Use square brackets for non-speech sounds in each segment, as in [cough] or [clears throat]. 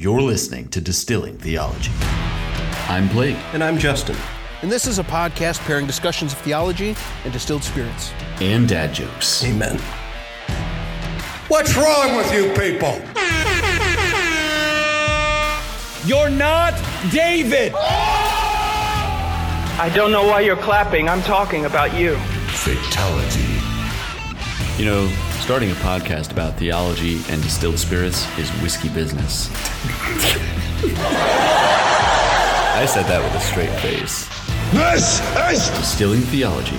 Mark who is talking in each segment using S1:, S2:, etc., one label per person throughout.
S1: You're listening to Distilling Theology. I'm Blake.
S2: And I'm Justin.
S3: And this is a podcast pairing discussions of theology and distilled spirits.
S1: And dad jokes.
S2: Amen.
S4: What's wrong with you people?
S5: You're not David!
S6: I don't know why you're clapping. I'm talking about you.
S4: Fatality.
S1: You know, starting a podcast about theology and distilled spirits is whiskey business. I said that with a straight face.
S4: This is
S1: Distilling theology.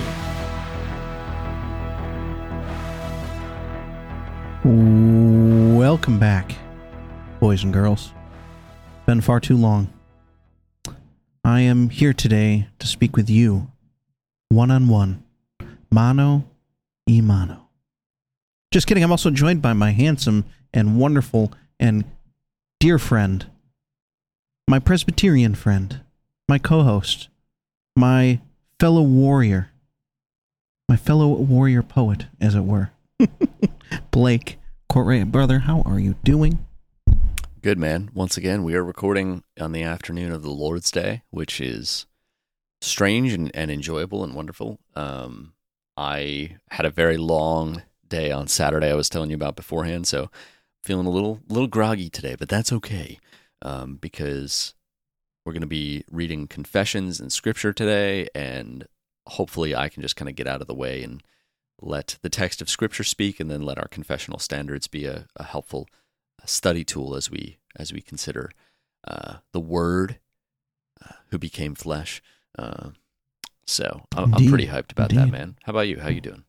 S7: Welcome back, boys and girls. Been far too long. I am here today to speak with you, one on one, mano e mano. Just kidding. I'm also joined by my handsome and wonderful and dear friend, my Presbyterian friend, my co host, my fellow warrior, my fellow warrior poet, as it were, [laughs] Blake Courtwright. Brother, how are you doing?
S8: Good man. Once again, we are recording on the afternoon of the Lord's Day, which is strange and, and enjoyable and wonderful. Um, I had a very long day on Saturday. I was telling you about beforehand, so feeling a little little groggy today, but that's okay um, because we're going to be reading confessions and scripture today, and hopefully, I can just kind of get out of the way and let the text of scripture speak, and then let our confessional standards be a, a helpful study tool as we as we consider uh, the Word uh, who became flesh. Uh, so I'm, I'm pretty hyped about that, man. How about you? How you doing?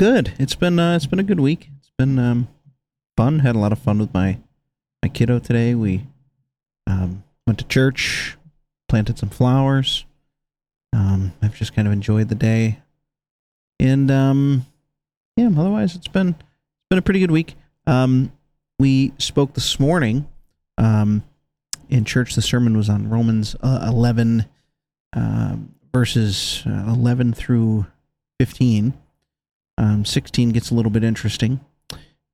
S7: Good. It's been uh, it's been a good week. It's been um, fun. Had a lot of fun with my my kiddo today. We um, went to church, planted some flowers. Um, I've just kind of enjoyed the day, and um, yeah. Otherwise, it's been it's been a pretty good week. Um, we spoke this morning um, in church. The sermon was on Romans uh, eleven um, verses uh, eleven through fifteen. Um, 16 gets a little bit interesting,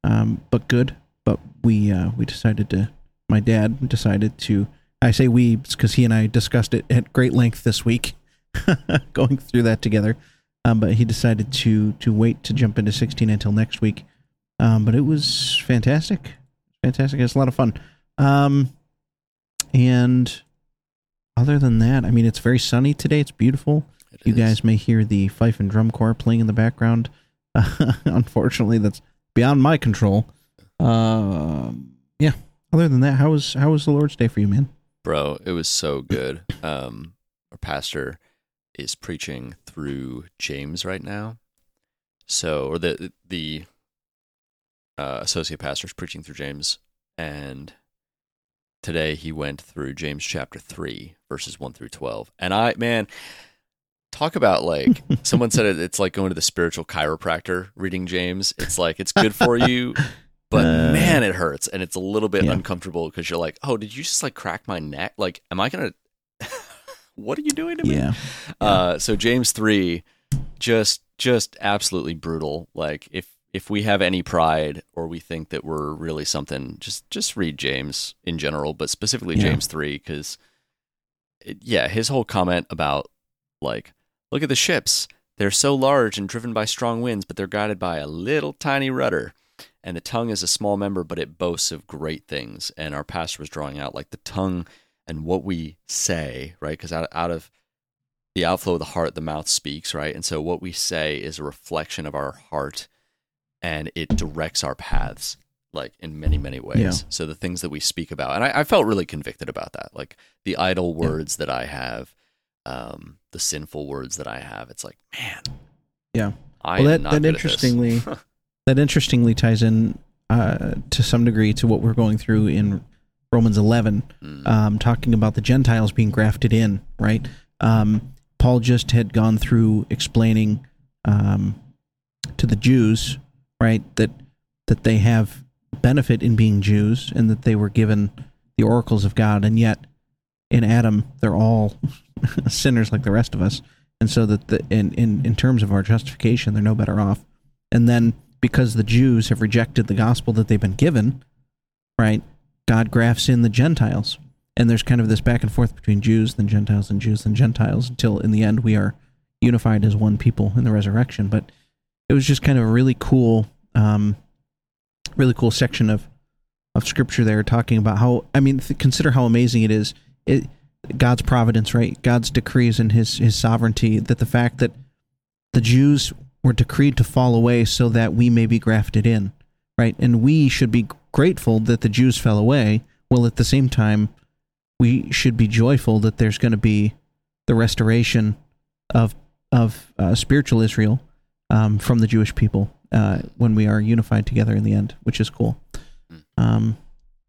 S7: um, but good. But we uh, we decided to. My dad decided to. I say we because he and I discussed it at great length this week, [laughs] going through that together. Um, but he decided to to wait to jump into 16 until next week. Um, but it was fantastic, fantastic. It's a lot of fun. Um, and other than that, I mean, it's very sunny today. It's beautiful.
S8: It
S7: You
S8: is.
S7: guys may hear the fife and drum corps playing in the background. [laughs] unfortunately, that's beyond my control. Um, yeah. Other than that, how was how was the Lord's Day for you, man?
S8: bro, it was so good. Um, our pastor is preaching through James right now. So, or the the uh, associate pastor is preaching through James, and today he went through James chapter three, verses one through twelve. And I, man, talk about like someone said it, it's like going to the spiritual chiropractor reading James. It's like it's good for you. But [laughs]
S7: Uh,
S8: man, it hurts, and it's a little bit
S7: yeah.
S8: uncomfortable because you're like, "Oh, did you just like crack my neck? Like, am I gonna? [laughs] what are you doing to me?"
S7: Yeah.
S8: Uh, so James three, just just absolutely brutal. Like if if we have any pride or we think that we're really something, just just read James in general, but specifically
S7: Yeah.
S8: James three because, yeah, his whole comment about like, look at the ships. They're so large and driven by strong winds, but they're guided by a little tiny rudder. And the tongue is a small member, but it boasts of great things. And our pastor was drawing out like the tongue and what we say, right? Because out, out of the outflow of the heart, the mouth speaks, right? And so what we say is a reflection of our heart and it directs our paths, like in many, many ways.
S7: Yeah.
S8: So the things that we speak about, and I, I felt really convicted about that. Like the idle words that I have, um, the sinful words that I have, it's like, man,
S7: Yeah.
S8: I
S7: well, that that
S8: good at this.
S7: interestingly [laughs] that interestingly ties in uh, to some degree to what we're going through in Romans 11,
S8: Mm.
S7: um, talking about the Gentiles being grafted in. Right. Um, Paul just had gone through explaining um, to the Jews, right, that that they have benefit in being Jews and that they were given the oracles of God, and yet in Adam they're all [laughs] sinners like the rest of us, and so that the, in in in terms of our justification they're no better off. And then because the Jews have rejected the gospel that they've been given, right, God grafts in the Gentiles, and there's kind of this back and forth between Jews, then Gentiles, and Jews, and Gentiles, until in the end we are unified as one people in the resurrection. But it was just kind of a really cool, um, really cool section of of scripture there, talking about how I mean, th- consider how amazing it is. It God's providence, right? God's decrees and His His sovereignty. That the fact that the Jews were decreed to fall away so that we may be grafted in, right? And we should be grateful that the Jews fell away. Well, at the same time, we should be joyful that there's going to be the restoration of of uh, spiritual Israel um, from the Jewish people uh, when we are unified together in the end, which is cool. Um,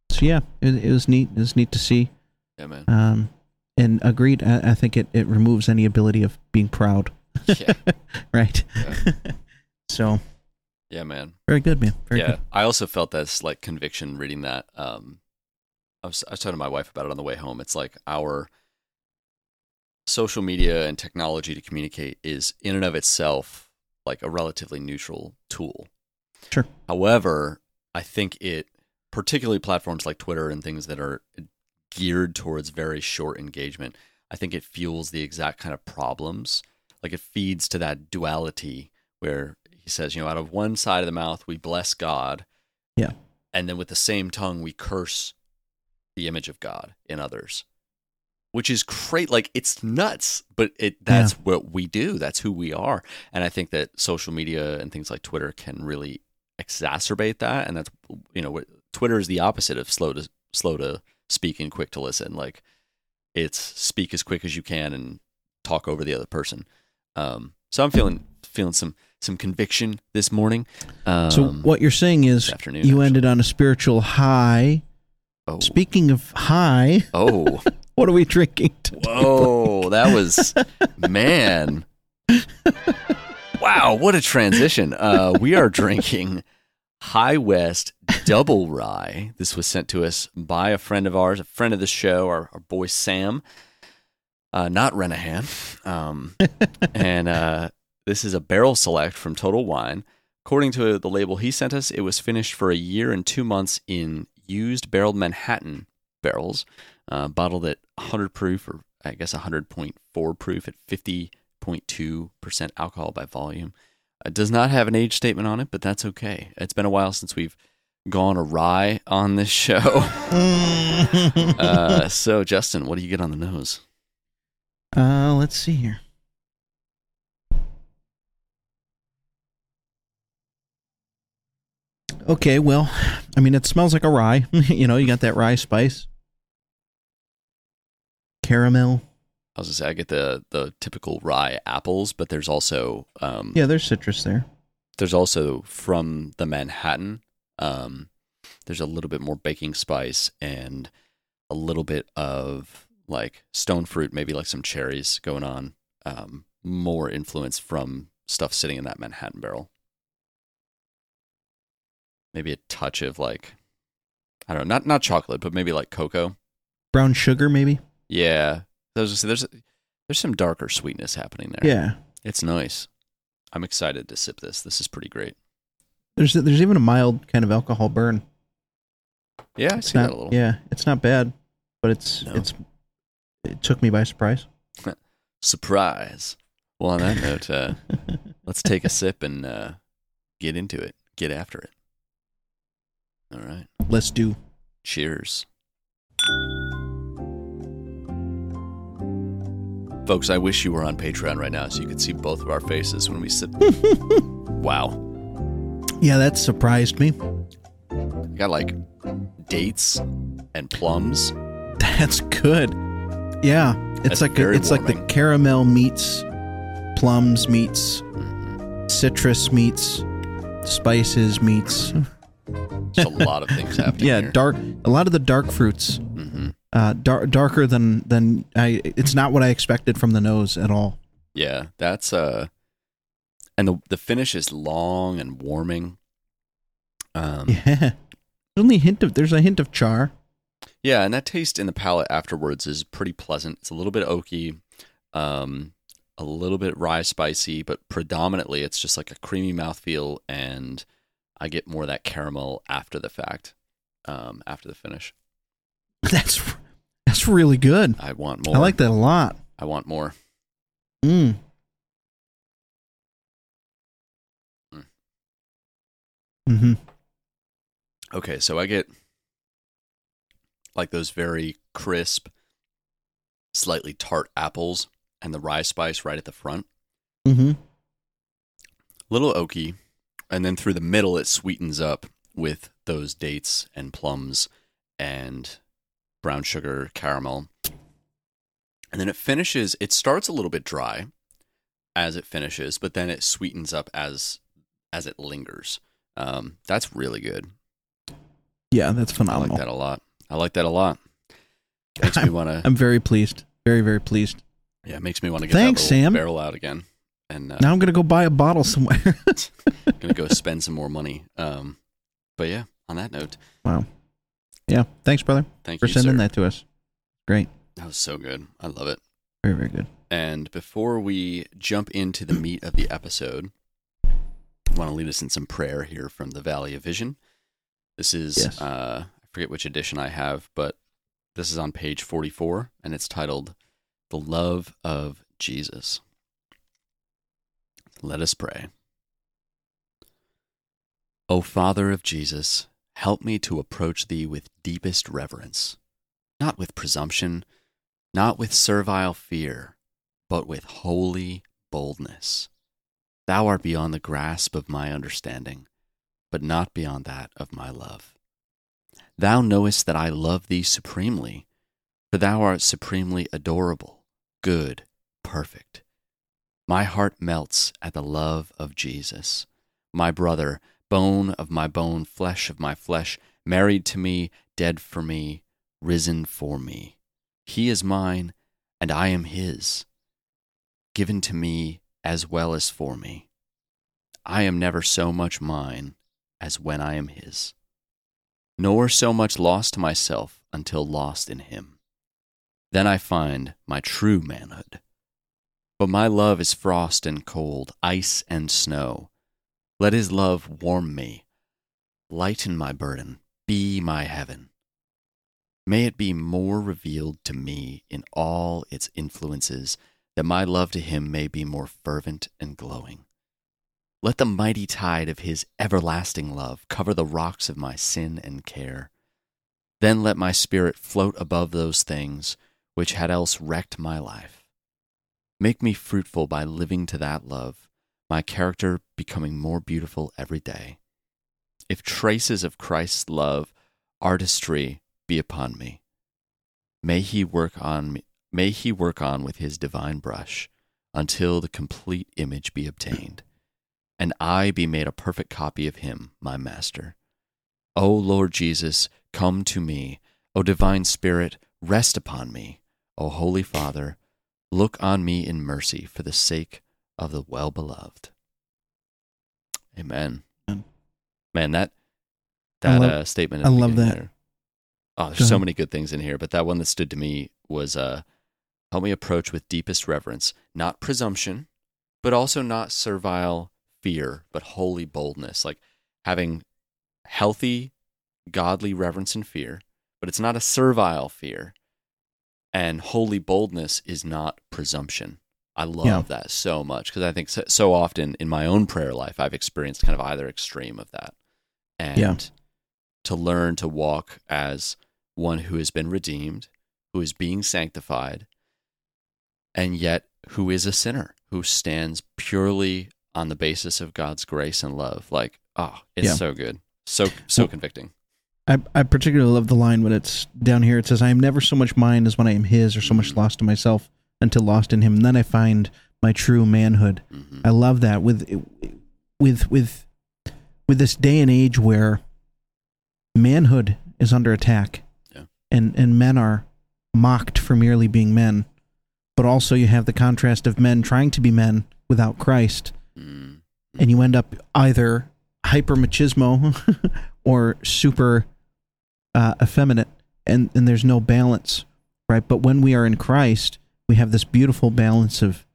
S7: so yeah, it, it was neat. It was neat to see.
S8: Yeah, man.
S7: Um, and agreed. I, I think it, it removes any ability of being proud.
S8: Yeah. [laughs]
S7: right.
S8: Yeah.
S7: so
S8: Yeah, man.
S7: very good, man. Very
S8: yeah,
S7: good.
S8: I also felt this like conviction reading that. Um, I was I was talking to my wife about it on the way home. It's like our social media and technology to communicate is in and of itself like a relatively neutral tool.
S7: Sure.
S8: However, I think it, particularly platforms like Twitter and things that are geared towards very short engagement, I think it fuels the exact kind of problems. Like it feeds to that duality where he says, you know, out of one side of the mouth, we bless God.
S7: Yeah.
S8: And then with the same tongue, we curse the image of God in others, which is great. Like it's nuts, but it that's what we do. That's who we are. And I think that social media and things like Twitter can really exacerbate that. And that's you know, Twitter is the opposite of slow to slow to speak and quick to listen. Like it's speak as quick as you can and talk over the other person. Um, so I'm feeling feeling some some conviction this morning. Um,
S7: So what you're saying is
S8: afternoon,
S7: you
S8: actually.
S7: ended on a spiritual high.
S8: oh,
S7: Speaking of high,
S8: oh, [laughs]
S7: what are we drinking? [laughs] Today?
S8: whoa, that was [laughs] man. Wow, what a transition. Uh, we are drinking High West Double [laughs] Rye. This was sent to us by a friend of ours, a friend of the show, our, our boy Sam, uh, not Renihan. Um, [laughs] and uh, this is a barrel select from Total Wine. According to the label he sent us, it was finished for a year and two months in used barreled Manhattan barrels, uh, bottled at 100 proof, or I guess 100.4 proof at 50.2% alcohol by volume. It does not have an age statement on it, but that's okay. It's been a while since we've gone awry on this show. [laughs] uh, so, Justin, what do you get on the nose?
S7: Uh, let's see here. Okay, well, I mean, it smells like a rye. [laughs] you know, you got that rye spice, caramel.
S8: I was gonna say I get the the typical rye apples, but there's also um,
S7: Yeah, there's citrus there.
S8: there's also from the Manhattan. Um, there's a little bit more baking spice and a little bit of like stone fruit, maybe like some cherries going on. Um, more influence from stuff sitting in that Manhattan barrel. Maybe a touch of like, I don't know, not not chocolate, but maybe like cocoa.
S7: Brown sugar, maybe.
S8: Yeah, there's there's there's some darker sweetness happening there.
S7: Yeah.
S8: it's nice. I'm excited to sip this. This is pretty great.
S7: There's there's even a mild kind of alcohol burn.
S8: Yeah, I
S7: It's
S8: see
S7: not,
S8: that a little.
S7: Yeah, it's not bad, but it's
S8: No.
S7: it's it took me by surprise. [laughs]
S8: Surprise. Well, on that note, uh, [laughs] let's take a sip and uh, get into it. Get after it. All right.
S7: Let's do.
S8: Cheers. Folks, I wish you were on Patreon right now so you could see both of our faces when we sit. [laughs] wow.
S7: Yeah, that surprised me.
S8: I got like dates and plums. [laughs]
S7: That's good. Yeah, it's
S8: That's
S7: like a, it's like the caramel meets plums meets mm-hmm. citrus meets spices meets
S8: There's a lot of things [laughs] happening.
S7: yeah
S8: here.
S7: dark a lot of the dark fruits uh dar- darker than than I it's not what I expected from the nose at all.
S8: Yeah, that's uh, and the the finish is long and warming. Um, [laughs]
S7: Yeah. Only a hint of there's a hint of char.
S8: Yeah, and that taste in the palate afterwards is pretty pleasant. It's a little bit oaky, um, a little bit rye spicy, but predominantly it's just like a creamy mouthfeel, and I get more of that caramel after the fact, um, after the finish. [laughs]
S7: That's that's really good.
S8: I want more.
S7: I like that a lot.
S8: I want more.
S7: Mm.
S8: Mm.
S7: Mm-hmm.
S8: Okay, so I get like those very crisp, slightly tart apples and the rye spice right at the front.
S7: Mm-hmm.
S8: Little oaky, and then through the middle it sweetens up with those dates and plums and brown sugar caramel. And then it finishes, it starts a little bit dry as it finishes, but then it sweetens up as as it lingers. Um, that's really good.
S7: Yeah, that's phenomenal.
S8: I like that a lot. I like that a lot. Makes me [laughs] want to.
S7: I'm very pleased. Very, very pleased.
S8: Yeah, it makes me want to get
S7: Thanks,
S8: that
S7: Sam.
S8: barrel out again, and uh,
S7: Now I'm gonna go buy a bottle somewhere. [laughs]
S8: gonna go [laughs] spend some more money. Um, but yeah, on that note,
S7: wow. Yeah. Thanks, brother,
S8: thank
S7: for
S8: you,
S7: sending
S8: sir.
S7: that to us. Great.
S8: That was so good. I love it.
S7: Very, very good.
S8: And before we jump into the meat of the episode, I want to lead us in some prayer here from the Valley of Vision. This is,
S7: Yes.
S8: uh, I forget which edition I have, but this is on page 44, and it's titled The Love of Jesus. Let us pray. O Father of Jesus, help me to approach thee with deepest reverence, not with presumption, not with servile fear, but with holy boldness. Thou art beyond the grasp of my understanding, but not beyond that of my love. Thou knowest that I love thee supremely, for thou art supremely adorable, good, perfect. My heart melts at the love of Jesus, my brother, bone of my bone, flesh of my flesh, married to me, dead for me, risen for me. He is mine, and I am his, given to me as well as for me. I am never so much mine as when I am his, nor so much lost to myself until lost in him. Then I find my true manhood. But my love is frost and cold, ice and snow. Let his love warm me, lighten my burden, be my heaven. May it be more revealed to me in all its influences, that my love to him may be more fervent and glowing. Let the mighty tide of his everlasting love cover the rocks of my sin and care. Then let my spirit float above those things which had else wrecked my life. Make me fruitful by living to that love, my character becoming more beautiful every day. If traces of Christ's love, artistry be upon me, may he work on me, may he work on with his divine brush until the complete image be obtained, and I be made a perfect copy of him, my master. O Lord Jesus, come to me. O divine Spirit, rest upon me. O Holy Father, look on me in mercy for the sake of the well beloved. Amen. Man, that that
S7: love-
S8: uh, statement.
S7: I love that.
S8: there- Oh, there's
S7: Go
S8: so
S7: ahead.
S8: many good things in here, but that one that stood to me was uh, help me approach with deepest reverence, not presumption, but also not servile fear, but holy boldness, like having healthy, godly reverence and fear, but it's not a servile fear. And holy boldness is not presumption. I love
S7: Yeah.
S8: that so much because I think so, so often in my own prayer life, I've experienced kind of either extreme of that. And
S7: Yeah.
S8: to learn to walk as one who has been redeemed, who is being sanctified, and yet who is a sinner, who stands purely on the basis of God's grace and love. Like, oh, it's
S7: Yeah.
S8: so good. So so
S7: Well-
S8: convicting.
S7: I, I particularly love the line when it's down here. It says, I am never so much mine as when I am his, or so much mm. lost to myself until lost in him. And then I find my true manhood.
S8: hmm
S7: I love that with with with with this day and age where manhood is under attack.
S8: Yeah.
S7: and and men are mocked for merely being men. But also you have the contrast of men trying to be men without Christ.
S8: Mm
S7: and you end up either hyper machismo [laughs] or super uh, effeminate. And and there's no balance right? But when we are in Christ we have this beautiful balance of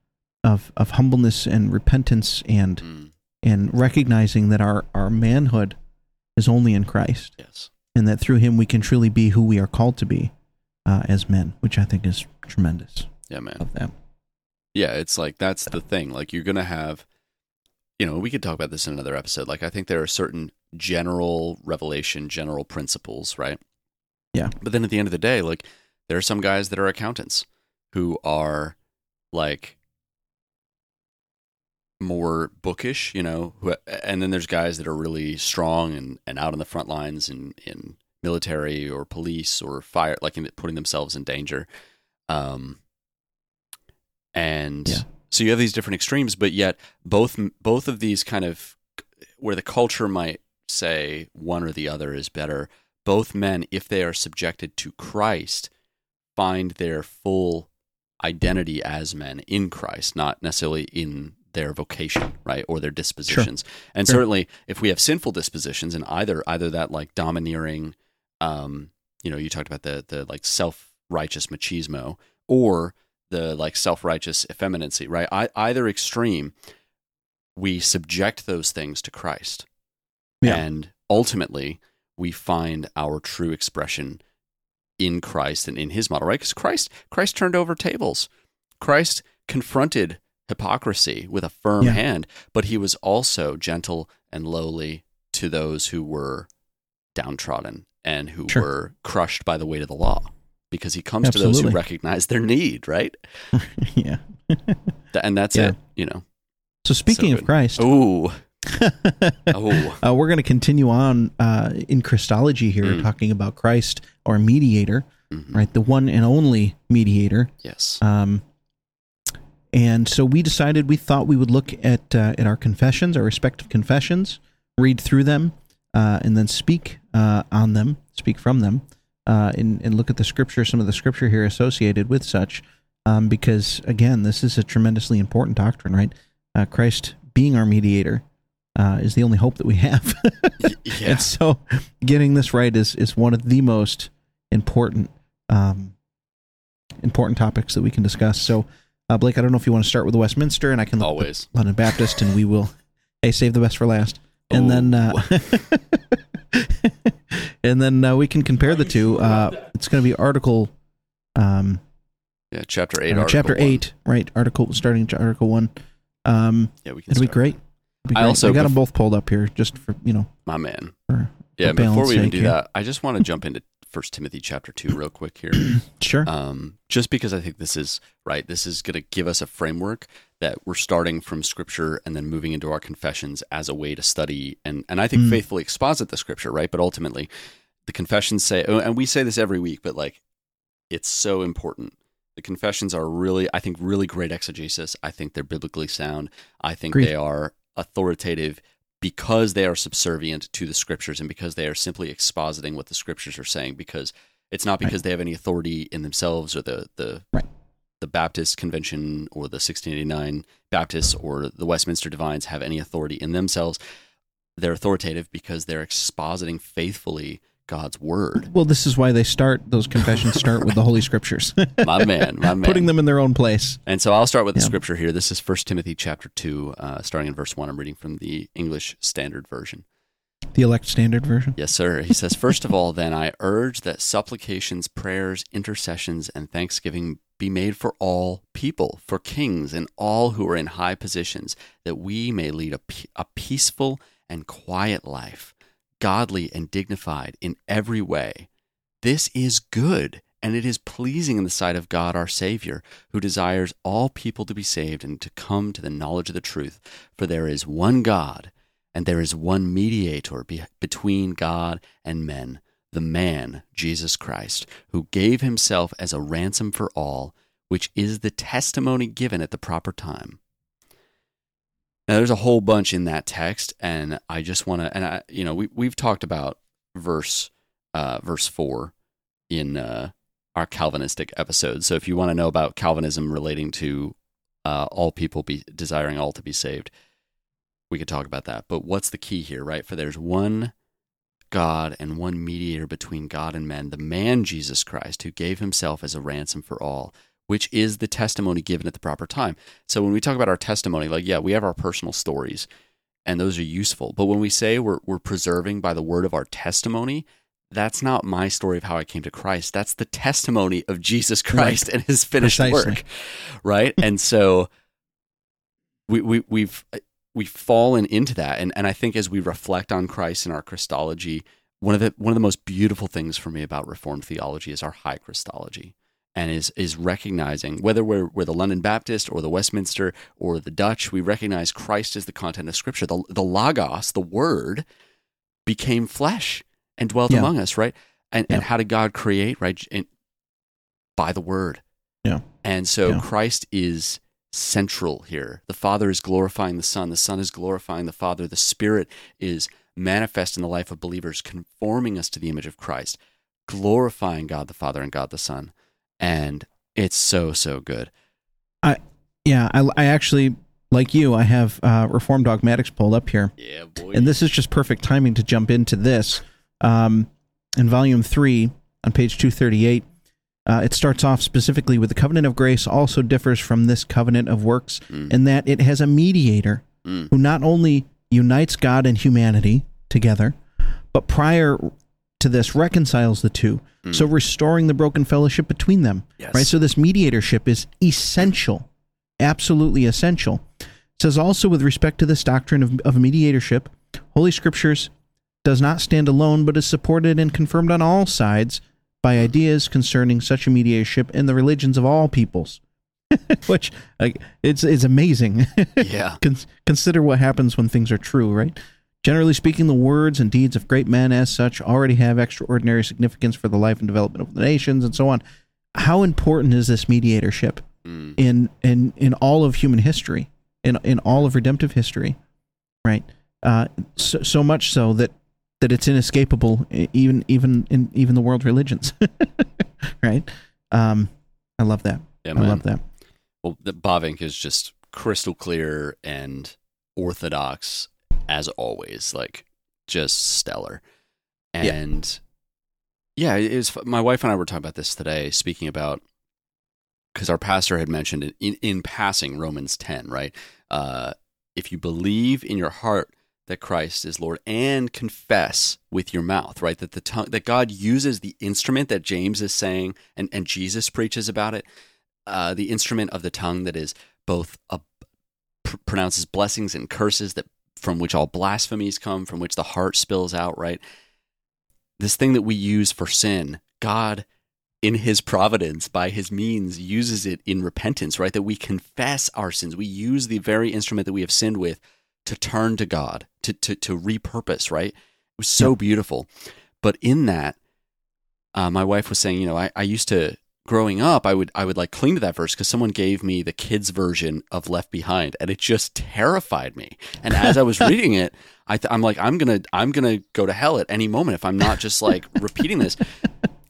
S7: of of humbleness and repentance and
S8: mm
S7: and recognizing that our our manhood is only in Christ
S8: Yes.
S7: and that through him we can truly be who we are called to be uh, as men, which I think is tremendous.
S8: Yeah, man.
S7: Of that.
S8: Yeah, it's like that's the thing. Like you're gonna have, you know, we could talk about this in another episode. Like I think there are certain general revelation, general principles, right?
S7: Yeah.
S8: But then at the end of the day, like there are some guys that are accountants who are like more bookish, you know, who, and then there's guys that are really strong and, and out on the front lines in, in military or police or fire, like in, putting themselves in danger. Um, and
S7: Yeah.
S8: so you have these different extremes, but yet both both of these kind of where the culture might say one or the other is better. Both men, if they are subjected to Christ, find their full identity as men in Christ, not necessarily in their vocation, right, or their dispositions. And
S7: Sure.
S8: certainly, if we have sinful dispositions, and either either that like domineering, um, you know, you talked about the the like self righteous machismo, or the like self righteous effeminacy, right? I, either extreme, we subject those things to Christ,
S7: Yeah.
S8: and ultimately we find our true expression in Christ and in His model, right? Because Christ, Christ turned over tables. Christ confronted hypocrisy with a firm
S7: Yeah.
S8: hand, but He was also gentle and lowly to those who were downtrodden and who
S7: Sure.
S8: were crushed by the weight of the law. Because he comes to those who recognize their need, right? [laughs]
S7: yeah.
S8: And that's
S7: Yeah.
S8: it, you know.
S7: So speaking
S8: So
S7: of. Christ,
S8: Oh, oh, [laughs]
S7: uh, we're going to continue on uh, in Christology here,
S8: Mm.
S7: talking about Christ, our mediator,
S8: Mhm.
S7: right? The one and only mediator.
S8: yes.
S7: Um, and so we decided we thought we would look at uh, at our confessions, our respective confessions, read through them, uh, and then speak uh, on them, speak from them, uh, and, and look at the scripture, some of the scripture here associated with such. Um, because again, this is a tremendously important doctrine, right? Uh, Christ being our mediator uh, is the only hope that we have. [laughs]
S8: Yeah.
S7: And so getting this right is, is one of the most important um, important topics that we can discuss. So, uh, Blake, I don't know if you want to start with Westminster, and I can look at
S8: Always.
S7: London Baptist, and we will. Hey, save the best for last, and then uh, [laughs] and then uh, we can compare the two. Uh, it's going to be Article, um,
S8: Yeah, chapter eight,
S7: uh,
S8: article
S7: chapter
S8: one.
S7: eight, right? Article starting at Article one. Um,
S8: Yeah, we can.
S7: it'll be
S8: start.
S7: great.
S8: I also
S7: I got
S8: bef-
S7: them both pulled up here, just for you know,
S8: my man.
S7: for
S8: Yeah,
S7: for
S8: before we even do
S7: here.
S8: that, I just want to jump into First Timothy chapter two real quick here. [clears throat]
S7: Sure.
S8: um, just because I think this is right. This is going to give us a framework that we're starting from Scripture and then moving into our confessions as a way to study and and I think
S7: Mm.
S8: faithfully exposit the Scripture, right? But ultimately, the confessions say, oh, and we say this every week, but like, it's so important. The confessions are really, I think, really great exegesis. I think they're biblically sound. I think
S7: Agreed.
S8: they are authoritative because they are subservient to the scriptures and because they are simply expositing what the scriptures are saying because it's not because they have any authority in themselves or the the
S7: Right.
S8: the Baptist Convention or the 1689 Baptists or the Westminster Divines have any authority in themselves. They're authoritative because they're expositing faithfully God's word.
S7: Well, this is why they start those confessions start with the Holy Scriptures, [laughs]
S8: My man, my man.
S7: putting them in their own place.
S8: And so I'll start with the scripture here. This is 1 Timothy chapter 2, uh, starting in verse 1. I'm reading from the English Standard Version.
S7: The elect standard version.
S8: Yes, sir. He says, First of all, then, I urge that supplications, prayers, intercessions, and thanksgiving be made for all people, for kings and all who are in high positions, that we may lead a, a peaceful and quiet life, godly and dignified in every way. This is good, and it is pleasing in the sight of God our Savior, who desires all people to be saved and to come to the knowledge of the truth. For there is one God, and there is one mediator be- between God and men, the man, Jesus Christ, who gave himself as a ransom for all, which is the testimony given at the proper time. Now, there's a whole bunch in that text, and I just want to, and I, you know, we we've talked about verse, uh, verse four, in uh, our Calvinistic episode. So, if you want to know about Calvinism relating to uh, all people be desiring all to be saved, we could talk about that. But what's the key here, right? For there's one God and one mediator between God and men, the man Jesus Christ, who gave himself as a ransom for all, which is the testimony given at the proper time. So when we talk about our testimony, like, yeah, we have our personal stories and those are useful. But when we say we're, we're preserving by the word of our testimony, that's not my story of how I came to Christ. That's the testimony of Jesus Christ and his finished
S7: Precisely.
S8: work. Right? and so we, we we've we've fallen into that. And and I think as we reflect on Christ and our Christology, one of the one of the most beautiful things for me about Reformed theology is our high Christology. And is is recognizing whether we're we're the London Baptist or the Westminster or the Dutch, we recognize Christ as the content of Scripture. The the Logos, the Word, became flesh and dwelt
S7: Yeah.
S8: among us, right? And and how did God create, right? And by the Word.
S7: Yeah.
S8: And so
S7: Yeah.
S8: Christ is central here. The Father is glorifying the Son, the Son is glorifying the Father, the Spirit is manifest in the life of believers, conforming us to the image of Christ, glorifying God the Father and God the Son. And it's so, so good.
S7: I yeah, I, I actually, like you, I have uh, Reformed Dogmatics pulled up here.
S8: Yeah, boy.
S7: And this is just perfect timing to jump into this. Um, in volume three, on page 238, uh, it starts off specifically with the covenant of grace also differs from this covenant of works in that it has a mediator
S8: Mm.
S7: who not only unites God and humanity together, but prior to this reconciles the two. Hmm. So restoring the broken fellowship between them.
S8: Yes.
S7: Right? So this mediatorship is essential, absolutely essential. It says also with respect to this doctrine of, of mediatorship, Holy Scriptures does not stand alone, but is supported and confirmed on all sides by ideas concerning such a mediatorship in the religions of all peoples. [laughs] Which like it's it's amazing. [laughs]
S8: Yeah.
S7: Con- consider what happens when things are true, right? Generally speaking, the words and deeds of great men, as such, already have extraordinary significance for the life and development of the nations, and so on. How important is this mediatorship
S8: Mm.
S7: in in in all of human history, in in all of redemptive history, right? Uh, so, so much so that that it's inescapable, even even in even the world religions, [laughs] right? Um, I love that.
S8: Yeah,
S7: I love that.
S8: Well, the Bavinck is just crystal clear and orthodox as always, like just stellar. And yeah, it was my wife and I were talking about this today, speaking about because our pastor had mentioned it in, in passing Romans 10, right? Uh, if you believe in your heart that Christ is Lord and confess with your mouth, right? That the tongue that God uses the instrument that James is saying and, and Jesus preaches about it, uh, the instrument of the tongue that is both a, pr- pronounces blessings and curses that from which all blasphemies come, from which the heart spills out, right? This thing that we use for sin, God in his providence by his means uses it in repentance, right? That we confess our sins. We use the very instrument that we have sinned with to turn to God, to to to repurpose, right? It was so beautiful. But in that, uh, my wife was saying, you know, I, I used to growing up, I would I would like cling to that verse because someone gave me the kids version of Left Behind, and it just terrified me. And as I was [laughs] reading it, I th- I'm like, I'm gonna I'm gonna go to hell at any moment if I'm not just like [laughs] repeating this.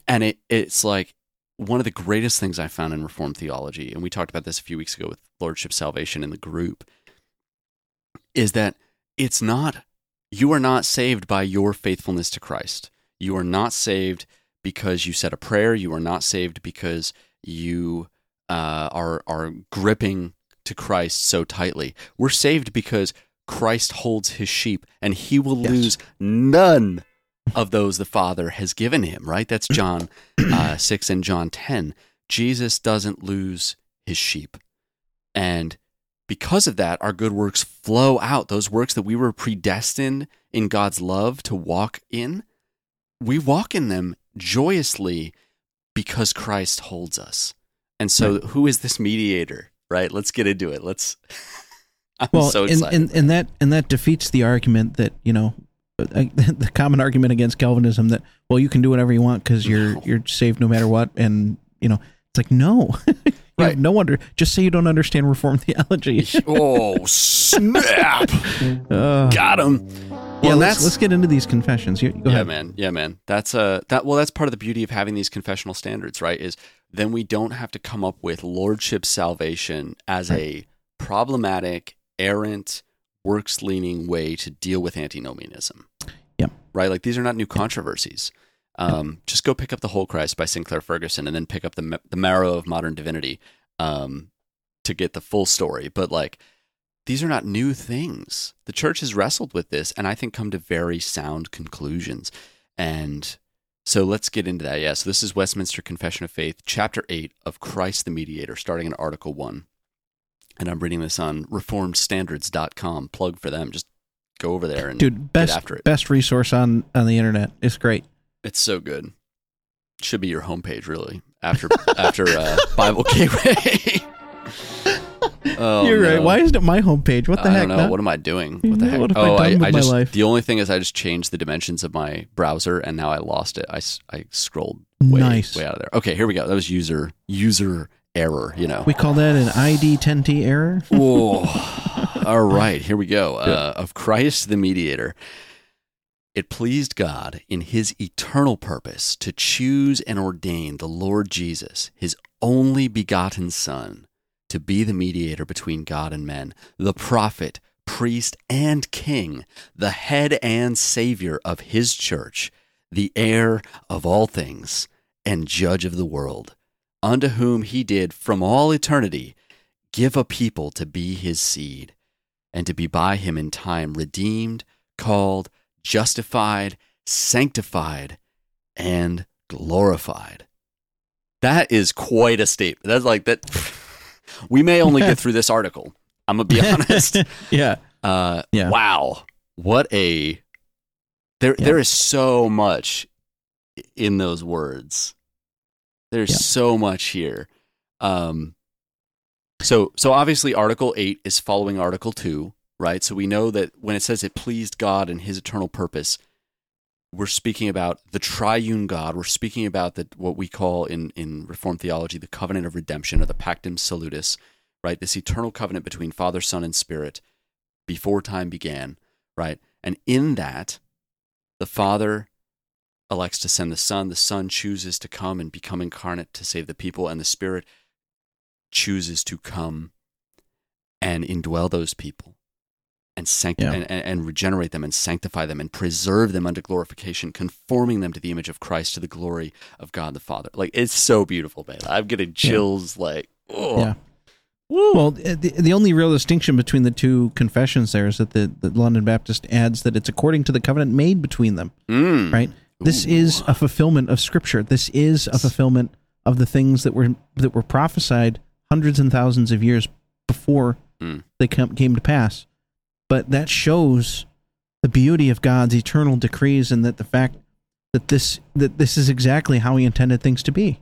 S8: And it it's like one of the greatest things I found in Reformed theology, and we talked about this a few weeks ago with Lordship Salvation in the group, is that it's not you are not saved by your faithfulness to Christ. You are not saved because you said a prayer. You are not saved because you uh, are are gripping to Christ so tightly. We're saved because Christ holds his sheep, and he will
S7: Yes.
S8: lose none of those the Father has given him. Right? That's [clears throat] John uh, six and John ten. Jesus doesn't lose his sheep, and because of that, our good works flow out. Those works that we were predestined in God's love to walk in, we walk in them joyously because Christ holds us. And so, who is this mediator? Right? Let's get into it. Let's. [laughs] I'm
S7: well,
S8: so
S7: and,
S8: excited.
S7: and and that and that defeats the argument that you know, [laughs] the common argument against Calvinism that well, you can do whatever you want because you're you're saved no matter what, and you know, it's like no, [laughs]
S8: Right.
S7: no wonder. Just say you don't understand Reformed theology.
S8: oh snap!
S7: Uh,
S8: Got him.
S7: Yeah, let's let's get into these confessions. Go
S8: yeah,
S7: ahead.
S8: man. Yeah, man. That's uh that well, that's part of the beauty of having these confessional standards, right? Is then we don't have to come up with lordship salvation as a problematic, errant, works leaning way to deal with antinomianism.
S7: Yep.
S8: Right? Like these are not new controversies. Um, just go pick up the whole Christ by Sinclair Ferguson, and then pick up the the marrow of modern divinity um, to get the full story. But like, these are not new things. The church has wrestled with this, and I think come to very sound conclusions. And So let's get into that. Yeah. So this is Westminster Confession of Faith, chapter 8 of Christ the Mediator, starting in Article 1. And I'm reading this on reformedstandards.com. Plug for them. Just go over there and
S7: Dude, best
S8: get after it.
S7: best resource on on the internet. It's great.
S8: It's so good. Should be your homepage, really, after [laughs] after uh, Bible Gateway. [laughs] oh,
S7: You're right. Why isn't it my homepage? What the heck?
S8: I
S7: heck?
S8: don't know. What am I doing? What the
S7: Yeah,
S8: heck?
S7: what have I
S8: oh,
S7: done with my
S8: just
S7: life?
S8: the only thing is I just changed the dimensions of my browser and now I lost it. I, s- I scrolled way,
S7: Nice.
S8: way out of there. Okay, here we go. That was user user error. You know.
S7: we call that an ID 10T error.
S8: Whoa. [laughs] All right, here we go. Uh, of Christ the mediator. It pleased God in his eternal purpose to choose and ordain the Lord Jesus, his only begotten Son, to be the mediator between God and men, the prophet, priest, and king, the head and savior of his church, the heir of all things, and judge of the world, unto whom he did from all eternity give a people to be his seed, and to be by him in time redeemed, called, justified, sanctified, and glorified. That is quite a statement. That's like that. We may only get [laughs] through this article. I'm gonna be [laughs] honest.
S7: yeah.
S8: Uh,
S7: Yeah.
S8: Wow, what a there.
S7: Yeah.
S8: There is so much in those words. There's
S7: Yeah.
S8: so much here. Um, so so obviously, Article eight is following Article two, right? So we know that when it says it pleased God and His eternal purpose, we're speaking about the triune God. We're speaking about the, what we call in, in Reformed theology the covenant of redemption or the Pactum Salutis, right? This eternal covenant between Father, Son, and Spirit before time began, right? And in that, the Father elects to send the Son, the Son chooses to come and become incarnate to save the people, and the Spirit chooses to come and indwell those people and, sanct-
S7: Yeah.
S8: and, and, regenerate them and sanctify them and preserve them unto glorification, conforming them to the image of Christ to the glory of God the Father. Like, it's so beautiful, man. I'm getting chills, like, oh.
S7: Yeah. Well, uh, the, the only real distinction between the two confessions there is that the, the London Baptist adds that it's according to the covenant made between them,
S8: Mm.
S7: right? This
S8: Ooh.
S7: is a fulfillment of Scripture. This is a fulfillment of the things that were that were prophesied hundreds and thousands of years before
S8: Mm.
S7: they come, came to pass. But that shows the beauty of God's eternal decrees and that the fact that this that this is exactly how He intended things to be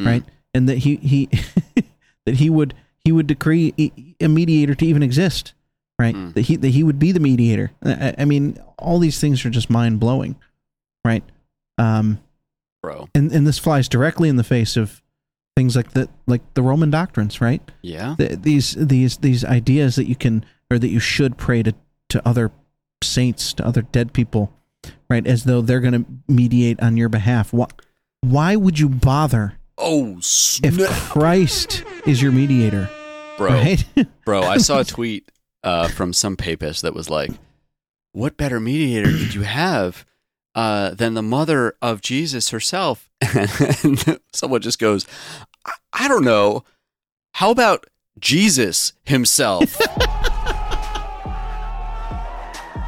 S8: Mm.
S7: right? And that he he [laughs] that he would he would decree a mediator to even exist, right?
S8: Mm.
S7: That he that he would be the mediator. I, I mean, all these things are just mind blowing, right? Um,
S8: Bro.
S7: and and this flies directly in the face of things like the like the Roman doctrines, right?
S8: Yeah.
S7: The, these these these ideas that you can or that you should pray to to other saints, to other dead people, right? As though they're going to mediate on your behalf. Why why would you bother?
S8: Oh,
S7: if. Christ is your mediator,
S8: Bro.
S7: right? [laughs]
S8: Bro, I saw a tweet uh, from some papist that was like, "What better mediator did you have uh, than the mother of Jesus herself?" [laughs] And someone just goes, I, "I don't know. How about Jesus himself?" [laughs]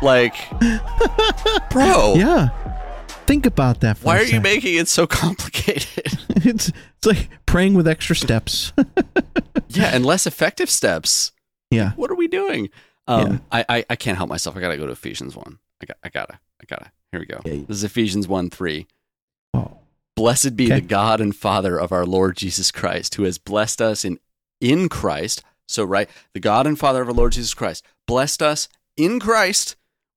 S8: like, [laughs] bro,
S7: yeah. Think about that. For
S8: why are you making it so complicated? [laughs]
S7: It's it's like praying with extra steps. [laughs]
S8: yeah, and less effective steps.
S7: yeah.
S8: what are we doing? Um,
S7: Yeah.
S8: I, I I can't help myself. I gotta go to Ephesians one. I got I gotta I gotta. Here we go.
S7: Yeah,
S8: This is Ephesians one three.
S7: Oh.
S8: Blessed be
S7: Okay.
S8: the God and Father of our Lord Jesus Christ, who has blessed us in in Christ. So right, the God and Father of our Lord Jesus Christ blessed us in Christ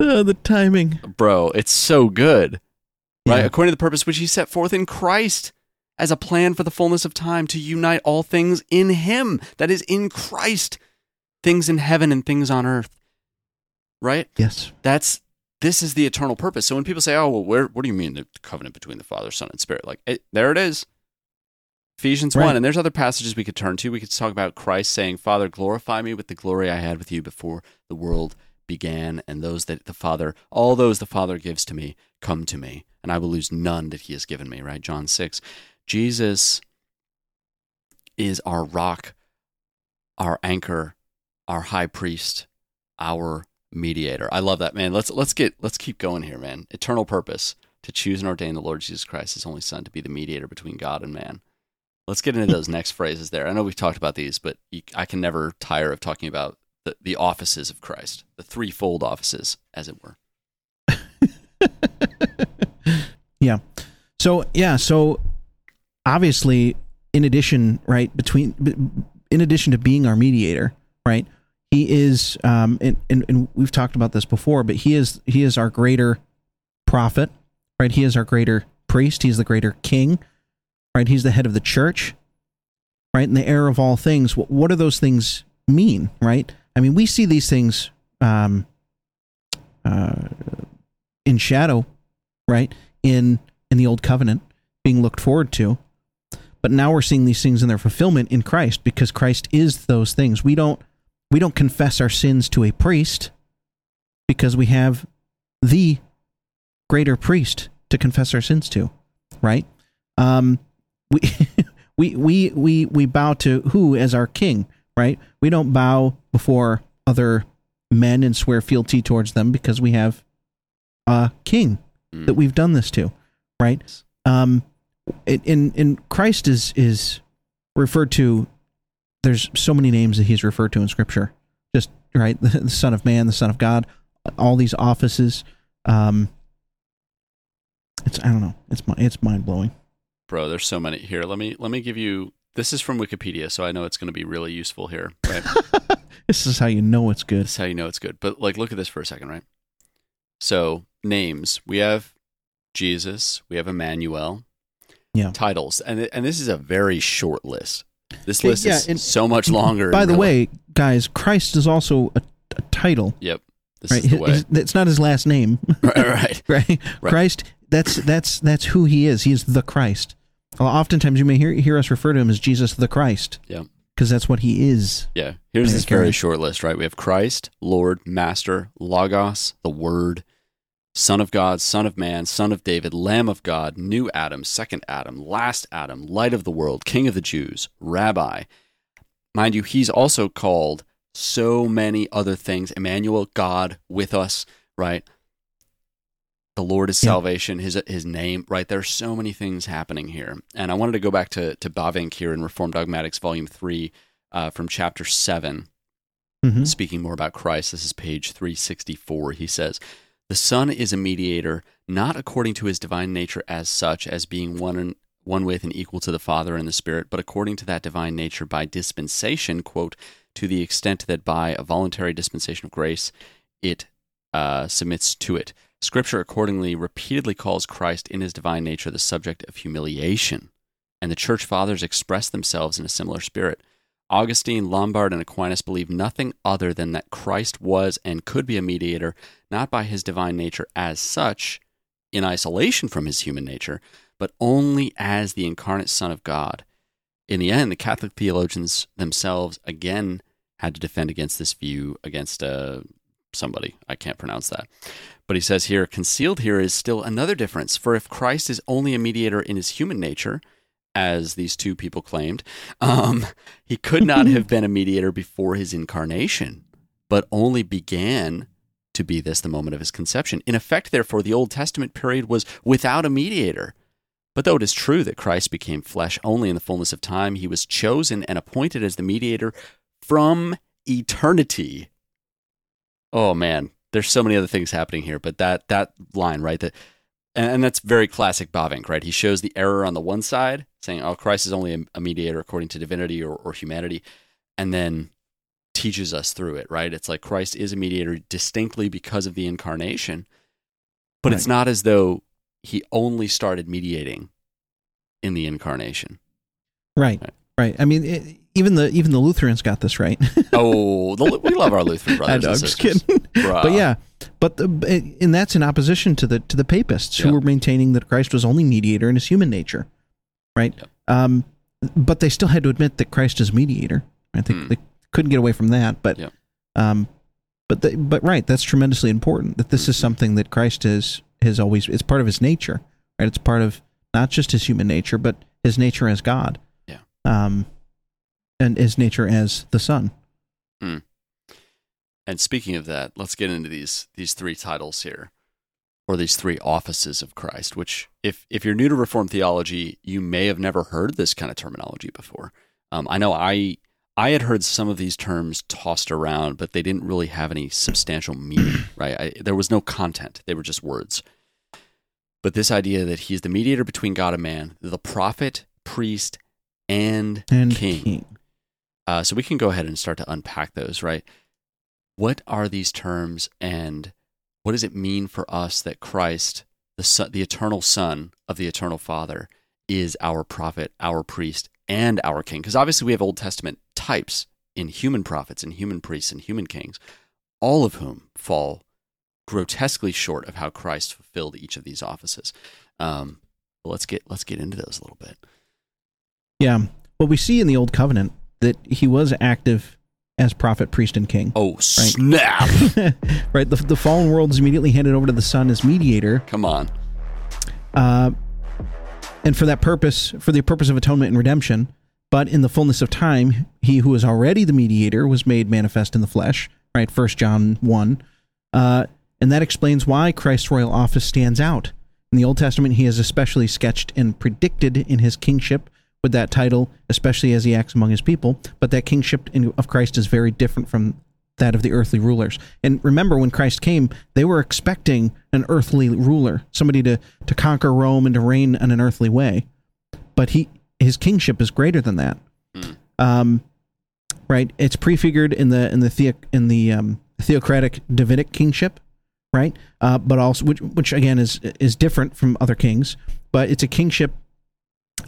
S7: Uh, the timing.
S8: bro, it's so good. Right?
S7: Yeah.
S8: According to the purpose which He set forth in Christ as a plan for the fullness of time to unite all things in Him, that is, in Christ, things in heaven and things on earth. Right?
S7: Yes.
S8: that's this is the eternal purpose. So when people say, "Oh, well, where? What do you mean the covenant between the Father, Son, and Spirit?" Like, it, there it is. Ephesians
S7: Right.
S8: 1. And there's other passages we could turn to. We could talk about Christ saying, Father, glorify me with the glory I had with you before the world began. And those that the Father, all those the Father gives to me, come to me. And I will lose none that he has given me, right? John 6. Jesus is our rock, our anchor, our high priest, our mediator. I love that, man. Let's let's get let's keep going here, man. Eternal purpose to choose and ordain the Lord Jesus Christ, his only son, to be the mediator between God and man. Let's get into those next phrases there. I know we've talked about these, but I can never tire of talking about the, the offices of Christ, the threefold offices, as it were. [laughs]
S7: Yeah. So yeah. So obviously, in addition, right between, in addition to being our mediator, right, he is, um, and, and and we've talked about this before, but he is he is our greater prophet, right? He is our greater priest. He's the greater king, right? He's the head of the church, right? And the heir of all things. What, what do those things mean, right? I mean, we see these things, um, uh, in shadow, right? In in the old covenant being looked forward to. But now we're seeing these things in their fulfillment in Christ because Christ is those things. We don't we don't confess our sins to a priest because we have the greater priest to confess our sins to, right? Um we [laughs] we we we we bow to who as our king, right? We don't bow before other men and swear fealty towards them because we have a king that we've done this to, right? Um, in in in Christ is is referred to. There's so many names that he's referred to in Scripture. Just right, the, [laughs] the Son of Man, the Son of God, all these offices. Um, it's I don't know. It's mi- it's mind blowing.
S8: Bro, there's so many here. Let me let me give you this is from Wikipedia, so I know it's going to be really useful here, right? [laughs]
S7: This is how you know it's good.
S8: This is how you know it's good. But like, look at this for a second, right? So names we have Jesus, we have Emmanuel.
S7: Yeah.
S8: Titles, and and this is a very short list. This list
S7: yeah,
S8: is so much longer.
S7: By the way, guys, Christ is also a, a title,
S8: yep, this
S7: right?
S8: is the way.
S7: It's not his last name. [laughs]
S8: right, right.
S7: right? [laughs]
S8: Right.
S7: Christ. That's that's that's who he is. He is the Christ. Well, oftentimes you may hear hear us refer to him as Jesus the Christ.
S8: Yeah.
S7: because that's what he is.
S8: Yeah. Here's this very short list, right? We have Christ, Lord, Master, Logos, the Word, Son of God, Son of Man, Son of David, Lamb of God, New Adam, Second Adam, Last Adam, Light of the World, King of the Jews, Rabbi. Mind you, he's also called so many other things. Emmanuel, God with us, right? The Lord is
S7: Yeah.
S8: salvation, his his name, right? There's so many things happening here. And I wanted to go back to, to Bavinck here in Reformed Dogmatics, Volume 3, uh, from chapter 7,
S7: Mhm.
S8: speaking more about Christ. This is page 364. He says, The Son is a mediator, not according to his divine nature as such, as being one, and, one with and equal to the Father and the Spirit, but according to that divine nature by dispensation, quote, to the extent that by a voluntary dispensation of grace it uh, submits to it. Scripture accordingly repeatedly calls Christ in his divine nature the subject of humiliation, and the church fathers express themselves in a similar spirit. Augustine, Lombard, and Aquinas believe nothing other than that Christ was and could be a mediator, not by his divine nature as such, in isolation from his human nature, but only as the incarnate Son of God. In the end, the Catholic theologians themselves again had to defend against this view against uh, somebody. I can't pronounce that. But he says here, concealed here is still another difference. For if Christ is only a mediator in his human nature, as these two people claimed, um, he could not [laughs] have been a mediator before his incarnation, but only began to be this the moment of his conception. In effect, therefore, the Old Testament period was without a mediator. But though it is true that Christ became flesh only in the fullness of time, he was chosen and appointed as the mediator from eternity. Oh man, there's so many other things happening here, but that that line right that and, that's very classic Bavinck, right? He shows the error on the one side, saying, "Oh, Christ is only a, mediator according to divinity or, or humanity," and then teaches us through it, right? It's like Christ is a mediator distinctly because of the incarnation, but it's not as though he only started mediating in the incarnation.
S7: Right,
S8: Right.
S7: Right. I mean, it, even the even the Lutherans got this right. [laughs]
S8: Oh, the, we love our Lutheran [laughs]
S7: I
S8: brothers.
S7: know, I'm just kidding. [laughs]
S8: Bruh.
S7: But yeah, but the, and that's in opposition to the to the papists who
S8: Yeah.
S7: were maintaining that Christ was only mediator in his human nature, right? Um, but they still had to admit that Christ is mediator. I think
S8: Hmm.
S7: they couldn't get away from that. But, um, but the, but right, that's tremendously important. That this is
S8: Mm-hmm.
S7: something that Christ is has always. It's part of his nature, right? It's part of not just his human nature, but his nature as God. Um, and his nature as the Son.
S8: And speaking of that, let's get into these these three titles here, or these three offices of Christ. Which, if if you're new to Reformed theology, you may have never heard this kind of terminology before. Um, I know I I had heard some of these terms tossed around, but they didn't really have any substantial meaning. [clears throat] Right? I, there was no content; they were just words. But this idea that he's the mediator between God and man, the prophet, priest, and,
S7: And
S8: king.
S7: king.
S8: Uh, so we can go ahead and start to unpack those, right? What are these terms, and what does it mean for us that Christ, the son, the eternal Son of the eternal Father, is our prophet, our priest, and our king? Because obviously we have Old Testament types in human prophets and human priests and human kings, all of whom fall grotesquely short of how Christ fulfilled each of these offices. Um, let's get let's get into those a little bit.
S7: Yeah. Well, we see in the Old Covenant that he was active as prophet, priest, and king.
S8: Oh snap! [laughs]
S7: right. The, the fallen world is immediately handed over to the Son as mediator.
S8: Come on.
S7: Uh, and for that purpose, for the purpose of atonement and redemption, but in the fullness of time, he who is already the mediator was made manifest in the flesh. Right. First John one, uh, and that explains why Christ's royal office stands out. In the Old Testament, he is especially sketched and predicted in his kingship with that title, especially as he acts among his people. But that kingship in, of Christ is very different from that of the earthly rulers. And remember, when Christ came, they were expecting an earthly ruler, somebody to, to conquer Rome and to reign in an earthly way. But he his kingship is greater than that. Um, right? It's prefigured in the in the theo, in the um, theocratic Davidic kingship, right? Uh, but also which which again is is different from other kings, but it's a kingship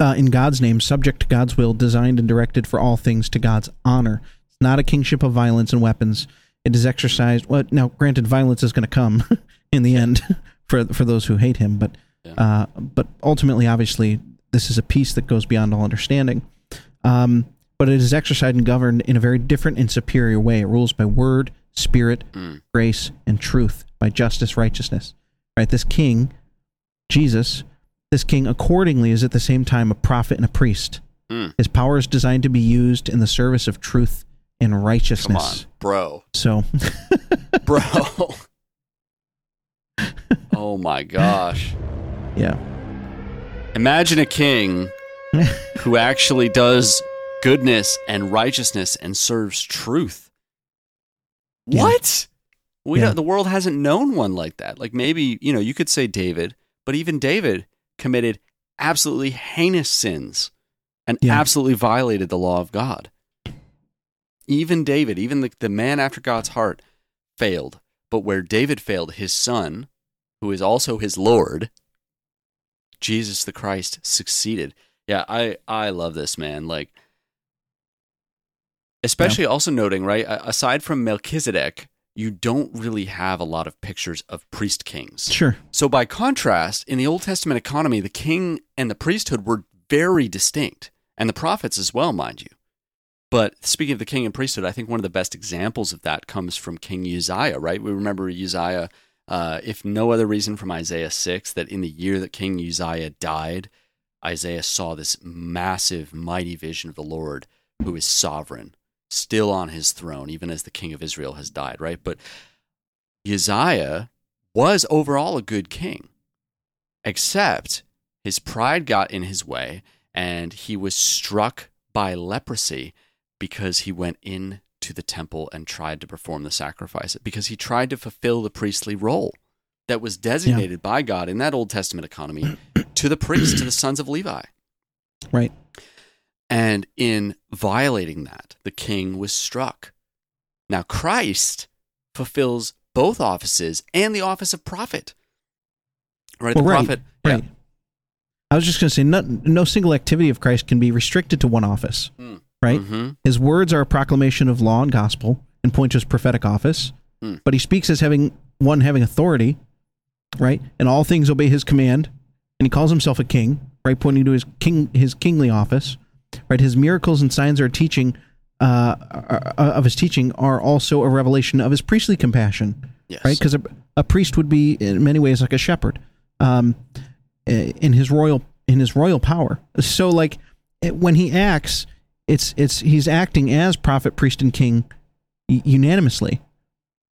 S7: uh, in God's name, subject to God's will, designed and directed for all things to God's honor. It's not a kingship of violence and weapons. It is exercised. Well, now, granted, violence is going to come [laughs] in the end [laughs] for for those who hate him, but uh, but ultimately, obviously, this is a peace that goes beyond all understanding. Um, but it is exercised and governed in a very different and superior way. It rules by word, spirit, grace, and truth, by justice, righteousness. Right? This king, Jesus, this king accordingly is at the same time a prophet and a priest.
S8: Mm.
S7: His power is designed to be used in the service of truth and
S8: Come
S7: righteousness.
S8: on, bro.
S7: So, [laughs]
S8: Bro. oh my gosh.
S7: yeah.
S8: Imagine a king [laughs] who actually does goodness and righteousness and serves truth.
S7: Yeah.
S8: What? We
S7: Yeah.
S8: don't, the world hasn't known one like that. Like maybe, you know, you could say David, but even David committed absolutely heinous sins and
S7: Yeah.
S8: absolutely violated the law of God. Even David, even the, the man after God's heart, failed. But where David failed, his son, who is also his Lord, Jesus the Christ, succeeded. Yeah, I, I love this, man. Like, especially also noting, right, aside from Melchizedek, you don't really have a lot of pictures of priest kings.
S7: Sure.
S8: So, by contrast, in the Old Testament economy, the king and the priesthood were very distinct, and the prophets as well, mind you. But speaking of the king and priesthood, I think one of the best examples of that comes from King Uzziah, right? We remember Uzziah, uh, if no other reason from Isaiah 6, that in the year that King Uzziah died, Isaiah saw this massive, mighty vision of the Lord who is sovereign, still on his throne, even as the king of Israel has died, right? But Uzziah was overall a good king, except his pride got in his way and he was struck by leprosy because he went into the temple and tried to perform the sacrifice, because he tried to fulfill the priestly role that was designated by God in that Old Testament economy to the priests, to the sons of Levi.
S7: Right.
S8: And in violating that, the king was struck. Now, Christ fulfills both offices and the office of prophet. Right?
S7: Well,
S8: the
S7: right.
S8: prophet. yeah.
S7: Right. I was just going to say, no, no single activity of Christ can be restricted to one office.
S8: Mm.
S7: Right.
S8: Mhm.
S7: His words are a proclamation of law and gospel and point to his prophetic office.
S8: Hmm.
S7: But he speaks as having one having authority, right? And all things obey his command. And he calls himself a king, right? Pointing to his king his kingly office. Right? His miracles and signs are teaching uh, are- are- of his teaching are also a revelation of his priestly compassion,
S8: Yes.
S7: right? Because a, a priest would be in many ways like a shepherd, um, eh, in his royal in his royal power. So like it, when he acts, it's it's he's acting as prophet, priest, and king unanimously,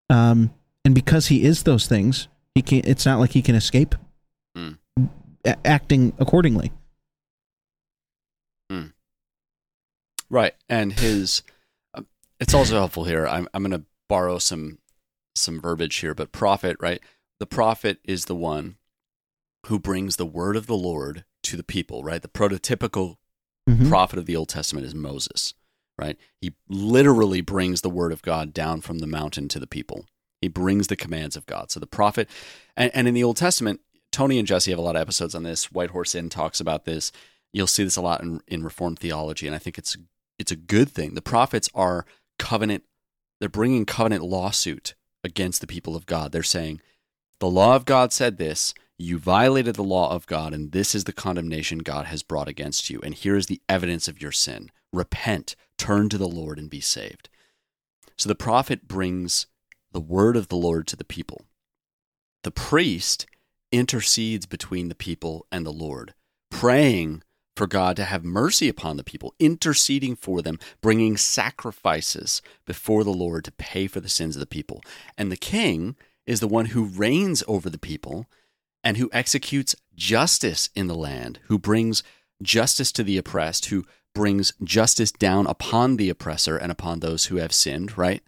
S7: um, and because he is those things, he can. It's not like he can escape a- acting accordingly.
S8: Right, and his um, it's also helpful here. I'm I'm going to borrow some some verbiage here, but prophet, right? The prophet is the one who brings the word of the Lord to the people, right? The prototypical
S7: Mhm.
S8: prophet of the Old Testament is Moses, right? He literally brings the word of God down from the mountain to the people. He brings the commands of God. So the prophet, and, and in the Old Testament, Tony and Jesse have a lot of episodes on this. White Horse Inn talks about this. You'll see this a lot in, in Reformed theology, and I think it's it's a good thing. The prophets are covenant. They're bringing covenant lawsuit against the people of God. They're saying, the law of God said this. You violated the law of God, and this is the condemnation God has brought against you. And here is the evidence of your sin. Repent, turn to the Lord, and be saved. So the prophet brings the word of the Lord to the people. The priest intercedes between the people and the Lord, praying for God to have mercy upon the people, interceding for them, bringing sacrifices before the Lord to pay for the sins of the people. And the king is the one who reigns over the people and who executes justice in the land, who brings justice to the oppressed, who brings justice down upon the oppressor and upon those who have sinned, right?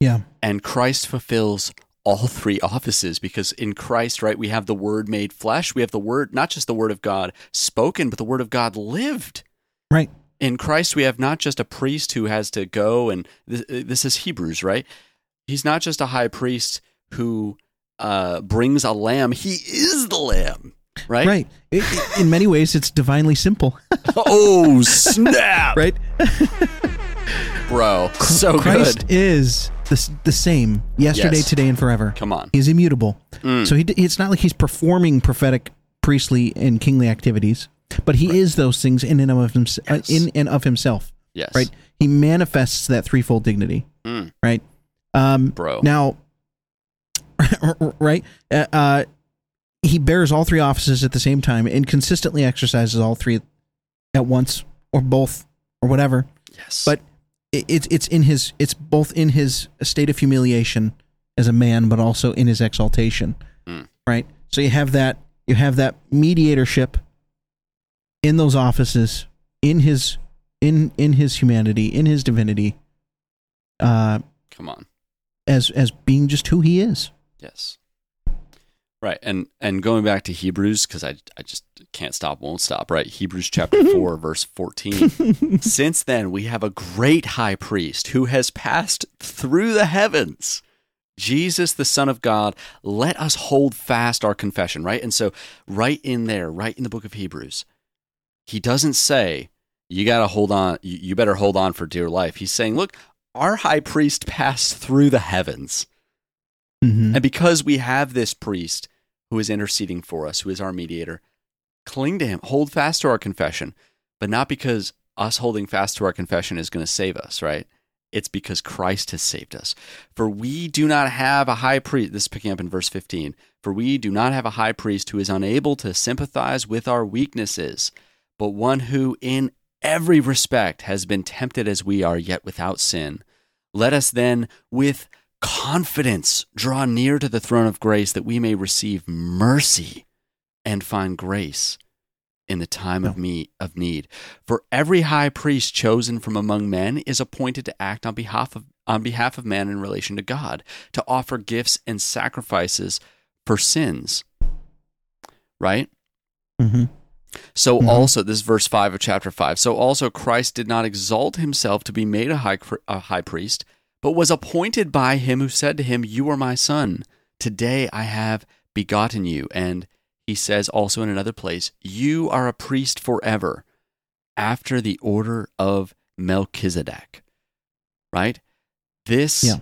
S7: Yeah.
S8: And Christ fulfills all three offices because in Christ, right, we have the word made flesh. We have the word, not just the word of God spoken, but the word of God lived.
S7: Right.
S8: In Christ, we have not just a priest who has to go, and this, this is Hebrews, right? He's not just a high priest who uh, brings a lamb, he is the lamb, right?
S7: Right. I- I- in many ways, it's divinely simple. [laughs]
S8: oh, [laughs] snap!
S7: right. [laughs]
S8: Bro, so
S7: Christ
S8: good.
S7: is the, the same yesterday,
S8: Yes.
S7: today, and forever.
S8: Come on.
S7: He's immutable.
S8: Mm.
S7: So he, it's not like he's performing prophetic, priestly, and kingly activities, but he is those things in and of himself.
S8: Yes.
S7: in and of himself.
S8: Yes.
S7: Right. He manifests that threefold dignity.
S8: Mm.
S7: Right. Um,
S8: Bro.
S7: Now, [laughs] right. Uh, uh, he bears all three offices at the same time and consistently exercises all three at once or both or whatever.
S8: yes.
S7: But it's it's in his it's both in his state of humiliation as a man, but also in his exaltation.
S8: Mm.
S7: Right. So you have that you have that mediatorship in those offices in his in in his humanity in his divinity, uh,
S8: Come on.
S7: as as being just who he is.
S8: Yes. Right. And and going back to Hebrews cuz I I just can't stop won't stop, right? Hebrews chapter [laughs] 4 verse 14. Since then we have a great high priest who has passed through the heavens. Jesus the son of God, let us hold fast our confession, right? And so right in there, right in the book of Hebrews, he doesn't say you got to hold on you, better hold on for dear life. He's saying, look, our high priest passed through the heavens.
S7: Mm-hmm.
S8: And because we have this priest who is interceding for us, who is our mediator, cling to him, hold fast to our confession, but not because us holding fast to our confession is going to save us, right? It's because Christ has saved us. For we do not have a high priest, this is picking up in verse 15, for we do not have a high priest who is unable to sympathize with our weaknesses, but one who in every respect has been tempted as we are, yet without sin. Let us then, with confidence, draw near to the throne of grace that we may receive mercy and find grace in the time of me of need. For every high priest chosen from among men is appointed to act on behalf of on behalf of man in relation to God, to offer gifts and sacrifices for sins. Right?
S7: Mm-hmm.
S8: So
S7: Mhm.
S8: also, this is verse five of chapter five. So also, Christ did not exalt himself to be made a high a high priest, but was appointed by him who said to him, "You are my son. Today I have begotten you." And he says also in another place, "You are a priest forever, after the order of Melchizedek." Right? This
S7: Yeah.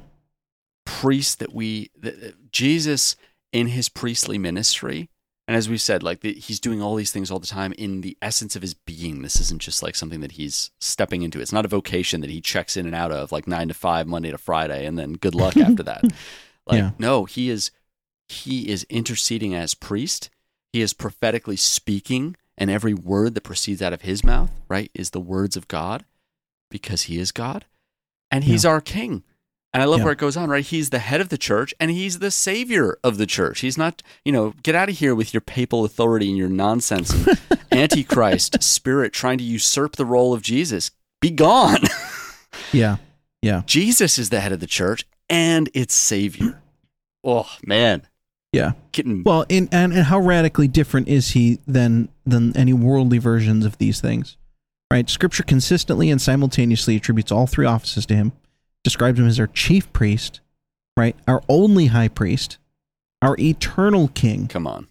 S8: priest that we that Jesus in his priestly ministry And as we said, like the, he's doing all these things all the time in the essence of his being. This isn't just like something that he's stepping into. It's not a vocation that he checks in and out of, like nine to five, Monday to Friday, and then good luck after that. [laughs] Like,
S7: Yeah.
S8: no, he is he is interceding as priest. He is prophetically speaking, and every word that proceeds out of his mouth, right, is the words of God, because he is God, and he's our King. And I love
S7: Yeah.
S8: where it goes on, right? He's the head of the church and he's the savior of the church. He's not, you know, get out of here with your papal authority and your nonsense and [laughs] antichrist spirit trying to usurp the role of Jesus. Be gone. [laughs]
S7: Yeah. Yeah.
S8: Jesus is the head of the church and its savior. Oh, man.
S7: Yeah.
S8: Getting
S7: Well, in, and and how radically different is he than than any worldly versions of these things? Right? Scripture consistently and simultaneously attributes all three offices to him, describes him as our chief priest, right? Our only high priest, our eternal king,
S8: come on.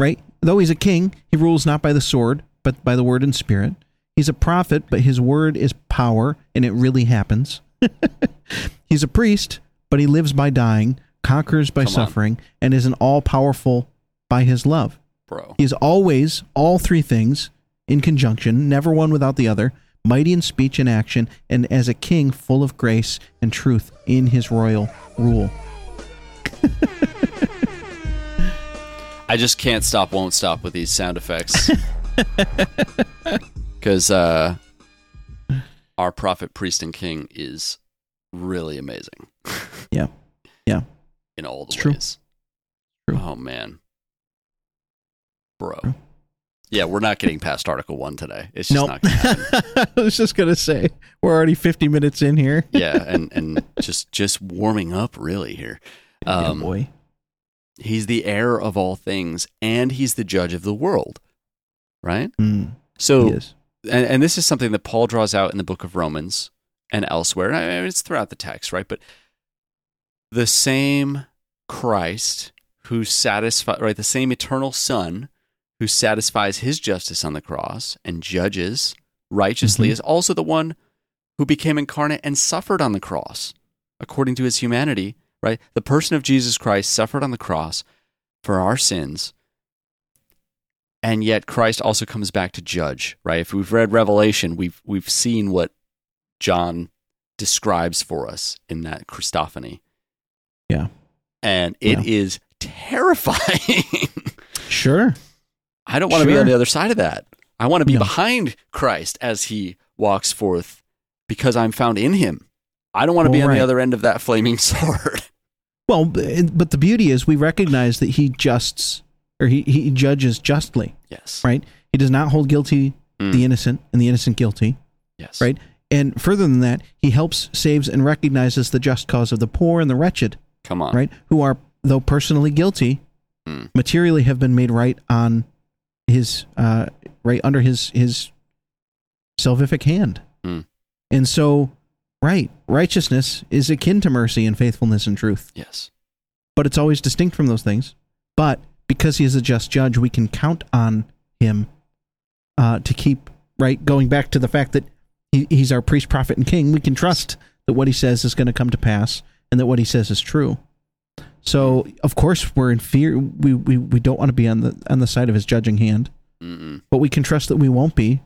S7: right? Though he's a king, he rules not by the sword, but by the word and spirit. He's a prophet, but his word is power, and it really happens. [laughs] he's a priest, but he lives by dying, conquers by
S8: Come on.
S7: suffering, and is an all powerful by his love.
S8: Bro.
S7: He is always all three things in conjunction, never one without the other, mighty in speech and action, and as a king full of grace and truth in his royal rule. [laughs]
S8: I just can't stop, won't stop with these sound effects. [laughs] Because uh, our prophet, priest, and king is really amazing [laughs]
S7: Yeah. Yeah.
S8: In all the
S7: It's true.
S8: ways.
S7: True.
S8: Oh, man. Bro.
S7: True.
S8: Yeah, we're not getting past Article 1 today. It's just
S7: Nope.
S8: not going to happen. [laughs]
S7: I was just gonna say we're already fifty minutes in here.
S8: yeah, [laughs] and, and just, just warming up really here. Um,
S7: yeah, boy.
S8: He's the heir of all things, and he's the judge of the world, right?
S7: Mm,
S8: So and, and this is something that Paul draws out in the book of Romans and elsewhere. And I mean, it's throughout the text, right? But the same Christ who satisfies, right? The same eternal Son who satisfies his justice on the cross and judges righteously
S7: Mhm.
S8: is also the one who became incarnate and suffered on the cross according to his humanity, right? The person of Jesus Christ suffered on the cross for our sins and yet Christ also comes back to judge, right? If we've read Revelation, we've we've seen what John describes for us in that Christophany.
S7: Yeah.
S8: And it is
S7: Yeah.
S8: terrifying. [laughs]
S7: Sure.
S8: I don't want to be on the other side of that. I want to be
S7: No.
S8: behind Christ as he walks forth because I'm found in him. I don't want to be
S7: Well,
S8: on the other end of that flaming [laughs] sword.
S7: Well, but the beauty is we recognize that he justs or he, he judges justly,
S8: yes.
S7: right? He does not hold guilty
S8: Mm.
S7: the innocent and the innocent guilty,
S8: Yes.
S7: right? And further than that, he helps, saves, and recognizes the just cause of the poor and the wretched,
S8: Come on.
S7: right? Who are, though personally guilty,
S8: Mm.
S7: materially have been made right on his, uh, right under his his salvific hand.
S8: Mm.
S7: And so, right, righteousness is akin to mercy and faithfulness and truth.
S8: Yes.
S7: but it's always distinct from those things. But because he is a just judge, we can count on him uh, to keep right. Going back to the fact that he, he's our priest, prophet, and king, we can trust that what he says is going to come to pass, and that what he says is true. So, of course, we're in fear. We, we, we don't want to be on the on the side of his judging hand,
S8: Mm-mm.
S7: but we can trust that we won't be,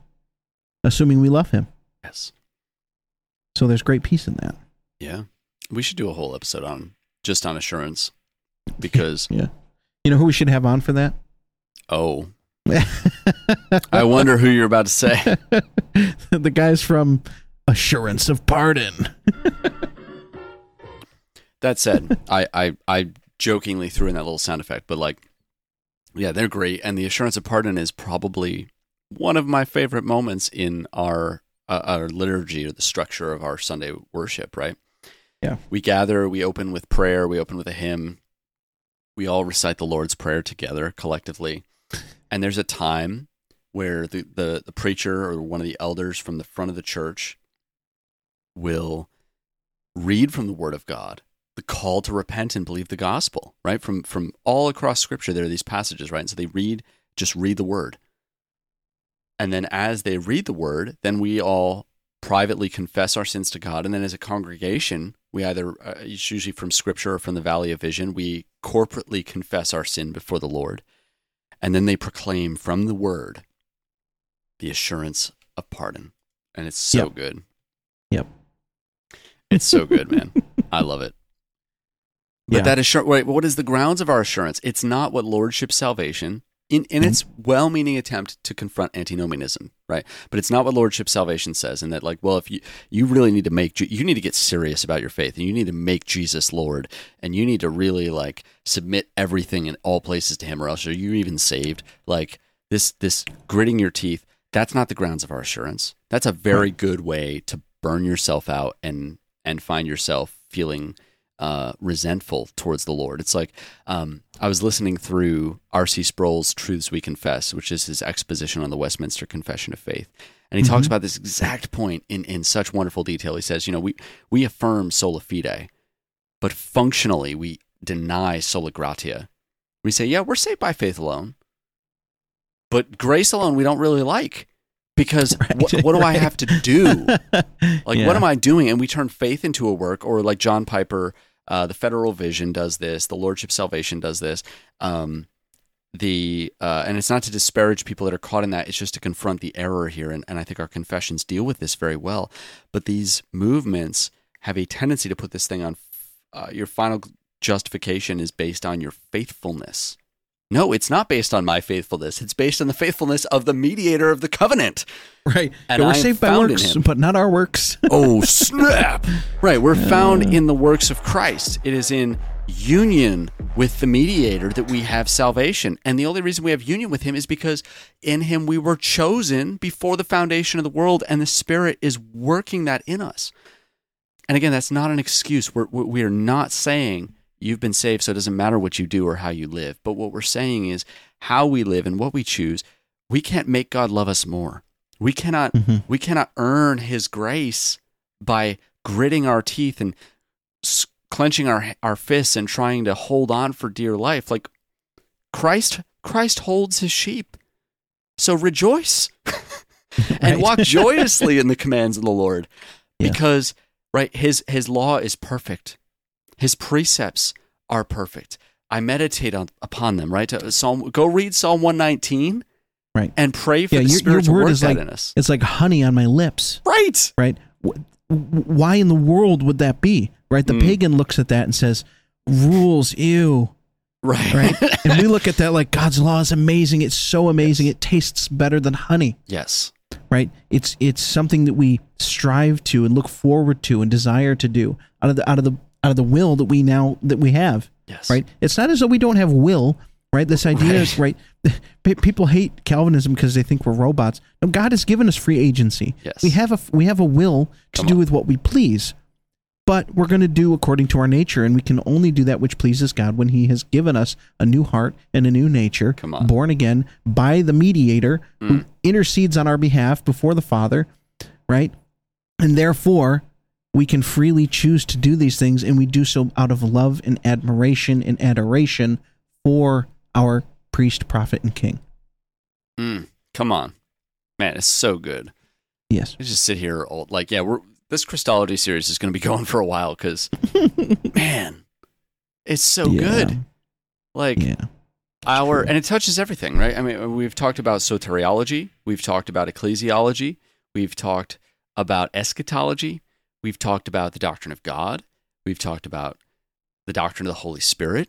S7: assuming we love him.
S8: Yes.
S7: So there's great peace in that.
S8: Yeah. We should do a whole episode on just on assurance because [laughs]
S7: Yeah. You know who we should have on for that?
S8: oh, [laughs] I wonder who you're about to say. [laughs]
S7: the guys from Assurance of Pardon.
S8: That said, I, I I jokingly threw in that little sound effect, but like, yeah, they're great, and the assurance of pardon is probably one of my favorite moments in our uh, our liturgy or the structure of our Sunday worship. Right?
S7: Yeah.
S8: we gather, we open with prayer, we open with a hymn, we all recite the Lord's prayer together collectively, and there's a time where the the, the preacher or one of the elders from the front of the church will read from the Word of God the call to repent and believe the gospel, right? From from all across scripture there are these passages, right? And so they read just read the word. And then as they read the word, then we all privately confess our sins to God and then as a congregation, we either uh, it's usually from scripture or from the valley of vision, we corporately confess our sin before the Lord. and then they proclaim from the word the assurance of pardon. And it's so
S7: Yep.
S8: good.
S7: Yep.
S8: It's so good, man. I love it. But
S7: Yeah.
S8: that assurance, wait, what is the grounds of our assurance? It's not what lordship salvation, in, in mm-hmm. its well meaning attempt to confront antinomianism, right? But it's not what lordship salvation says. And that, like, well, if you, you really need to make, you need to get serious about your faith and you need to make Jesus Lord and you need to really, like, submit everything in all places to Him or else are you even saved? Like, this, this gritting your teeth, that's not the grounds of our assurance. That's a very good way to burn yourself out and, and find yourself feeling uh, resentful towards the Lord. It's like um, I was listening through R.C. Sproul's Truths We Confess, which is his exposition on the Westminster Confession of Faith. And he talks about this exact point in, in such wonderful detail. He says, you know, we, we affirm sola fide, but functionally we deny sola gratia. We say, yeah, we're saved by faith alone, but grace alone we don't really like because [laughs] what, what do I have to do? [laughs] Like,
S7: Yeah.
S8: what am I doing? And we turn faith into a work, or like John Piper, uh, the Federal Vision does this, the Lordship Salvation does this. Um, the uh, and it's not to disparage people that are caught in that; it's just to confront the error here. And, and I think our confessions deal with this very well. But these movements have a tendency to put this thing on. Uh, your final justification is based on your faithfulness. No, it's not based on my faithfulness. It's based on the faithfulness of the mediator of the covenant.
S7: Right.
S8: And
S7: Yeah, we're
S8: I
S7: saved by works, but not our works. [laughs]
S8: Oh, snap. right. We're found in the works of Christ. It is in union with the mediator that we have salvation. And the only reason we have union with him is because in him we were chosen before the foundation of the world, and the Spirit is working that in us. And again, that's not an excuse. We're, we we are not saying you've been saved, so it doesn't matter what you do or how you live. But what we're saying is how we live and what we choose. We can't make God love us more. We cannot. Mm-hmm. We cannot earn His grace by gritting our teeth and clenching our our fists and trying to hold on for dear life. Like Christ, Christ holds His sheep. So rejoice [laughs] and walk [laughs] joyously in the commands of the Lord
S7: Yeah.
S8: because right his his law is perfect his precepts are perfect i meditate on upon them right Uh, psalm go read psalm 119
S7: Right.
S8: and pray for
S7: yeah,
S8: the
S7: your,
S8: spirit
S7: your word is like
S8: in us
S7: it's like honey on my lips.
S8: right
S7: right? Wh- wh- Why in the world would that be? Right? The
S8: Mm.
S7: pagan looks at that and says, "Rules, ew."
S8: right
S7: Right? [laughs] and we look at that like God's law is amazing. It's so amazing. It tastes better than honey.
S8: yes
S7: Right? It's it's something that we strive to and look forward to and desire to do out of the out of the out of the will that we now that we have.
S8: yes
S7: Right? It's not as though we don't have will. Right? This idea is right. [laughs] People hate Calvinism because they think we're robots. No, God has given us free agency.
S8: Yes.
S7: We have a we have a will to
S8: Come
S7: do
S8: on.
S7: with what we please, but we're going to do according to our nature, and we can only do that which pleases God when He has given us a new heart and a new nature,
S8: Come on. Mm.
S7: born again by the mediator who intercedes on our behalf before the Father, right? And therefore, we can freely choose to do these things, and we do so out of love and admiration and adoration for our priest, prophet, and king.
S8: Mm, come on man it's so good
S7: Yes.
S8: I just sit here all, like yeah we're this christology series is going to be [laughs] going for a while because [laughs] man it's so
S7: Yeah.
S8: good like
S7: Yeah.
S8: our and it touches everything right i mean we've talked about soteriology we've talked about ecclesiology we've talked about eschatology we've talked about the doctrine of god we've talked about the doctrine of the holy spirit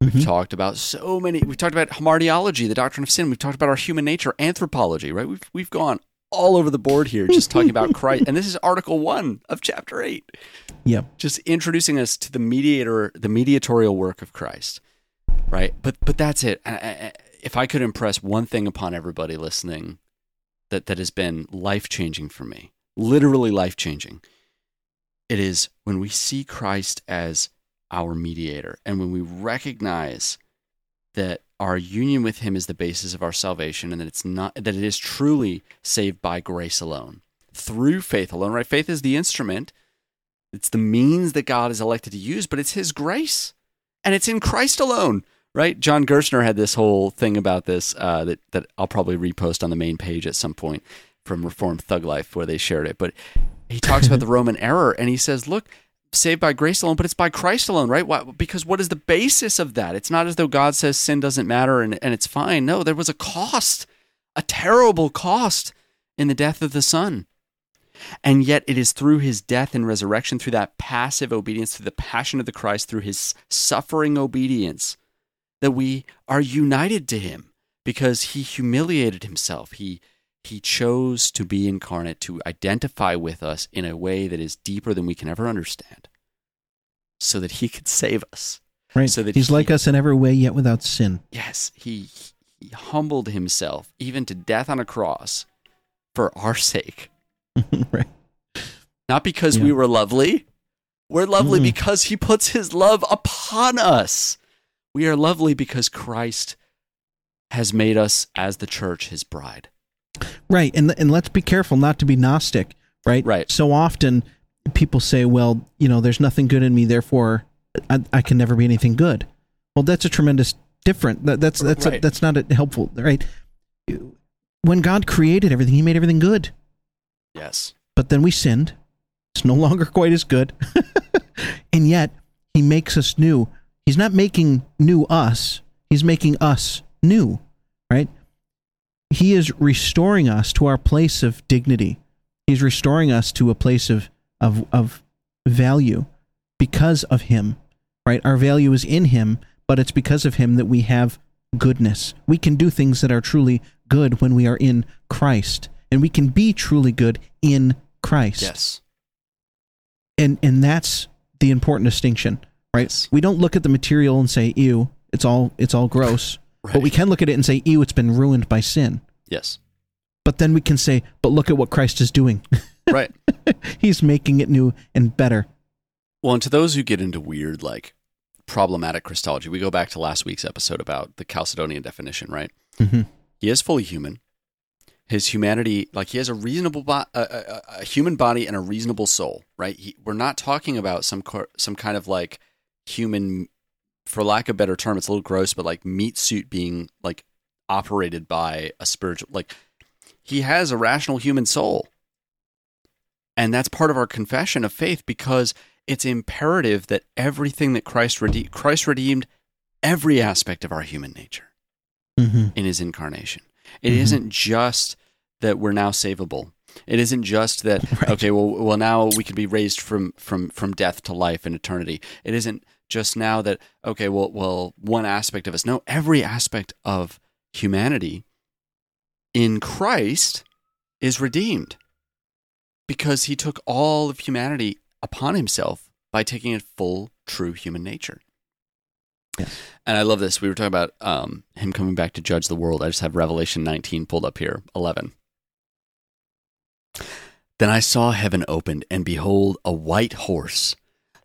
S8: we've
S7: Mhm.
S8: talked about so many we've talked about hamartiology the doctrine of sin we've talked about our human nature anthropology right we've, we've gone all over the board here just talking about [laughs] christ and this is article one of chapter eight
S7: Yep.
S8: just introducing us to the mediator, the mediatorial work of Christ, right? But but that's it. I- I- If I could impress one thing upon everybody listening, that that has been life changing for me, literally life changing, it is when we see Christ as our mediator, and when we recognize that our union with Him is the basis of our salvation, and that it's not that it is truly saved by grace alone, through faith alone. Right? Faith is the instrument. It's the means that God is elected to use, but it's His grace, and it's in Christ alone, right? John Gerstner had this whole thing about this uh, that that I'll probably repost on the main page at some point from Reformed Thug Life where they shared it. But he talks about the Roman error, and he says, "Look, saved by grace alone, but it's by Christ alone, right? Why, because what is the basis of that? It's not as though God says sin doesn't matter and, and it's fine. No, there was a cost, a terrible cost in the death of the Son. And yet it is through his death and resurrection, through that passive obedience, through the passion of the Christ, through his suffering obedience, that we are united to him because he humiliated himself. He he chose to be incarnate to identify with us in a way that is deeper than we can ever understand so that he could save us.
S7: Right.
S8: So that
S7: He's
S8: he-
S7: like us in every way, yet without sin.
S8: Yes, he, he humbled himself even to death on a cross for our sake. [laughs]
S7: right.
S8: Not because
S7: Yeah.
S8: we were lovely. We're lovely
S7: Mm.
S8: because he puts his love upon us. We are lovely because Christ has made us as the church his bride.
S7: Right. And and let's be careful not to be Gnostic, right?
S8: Right.
S7: So often people say, well, you know, there's nothing good in me, therefore I, I can never be anything good. Well, that's a tremendous different. That, that's that's
S8: Right.
S7: that's not a helpful, right? When God created everything, he made everything good.
S8: Yes.
S7: But then we sinned. It's no [laughs] longer quite as good. [laughs] and yet he makes us new. He's not making new us. He's making us new? He is restoring us to our place of dignity. He's restoring us to a place of of of value because of him, right? Our value is in him, but it's because of him that we have goodness. We can do things that are truly good when we are in Christ, and we can be truly good in Christ.
S8: Yes.
S7: And and that's the important distinction, right?
S8: Yes.
S7: We don't look at the material and say, "Ew, it's all it's all gross." But we can look at it and say, "Ew, it's been ruined by sin."
S8: Yes.
S7: But then we can say, "But look at what Christ is doing. [laughs]
S8: Right. [laughs]
S7: He's making it new and better."
S8: Well, and to those who get into weird, like problematic Christology, we go back to last week's episode about the Chalcedonian definition, right?
S7: Mhm.
S8: He is fully human. His humanity, like he has a reasonable, bo- a, a, a human body and a reasonable soul, right? He, we're not talking about some cor- some kind of like human, for lack of a better term, it's a little gross, but like meat suit being like operated by a spiritual, like he has a rational human soul. And that's part of our confession of faith because it's imperative that everything that Christ redeemed, Christ redeemed every aspect of our human nature
S7: Mm-hmm.
S8: in his incarnation. It
S7: Mhm.
S8: not just that we're now savable. It isn't just that [laughs]
S7: Right.
S8: okay, well, well now we can be raised from from from death to life and eternity. It isn't just now that okay, well, well, one aspect of us. No, every aspect of humanity in Christ is redeemed because he took all of humanity upon himself by taking a full, true human nature.
S7: Yes.
S8: And I love this. We were talking about um, him coming back to judge the world. I just have Revelation 19 pulled up here, 11. Then I saw heaven opened, and behold, a white horse.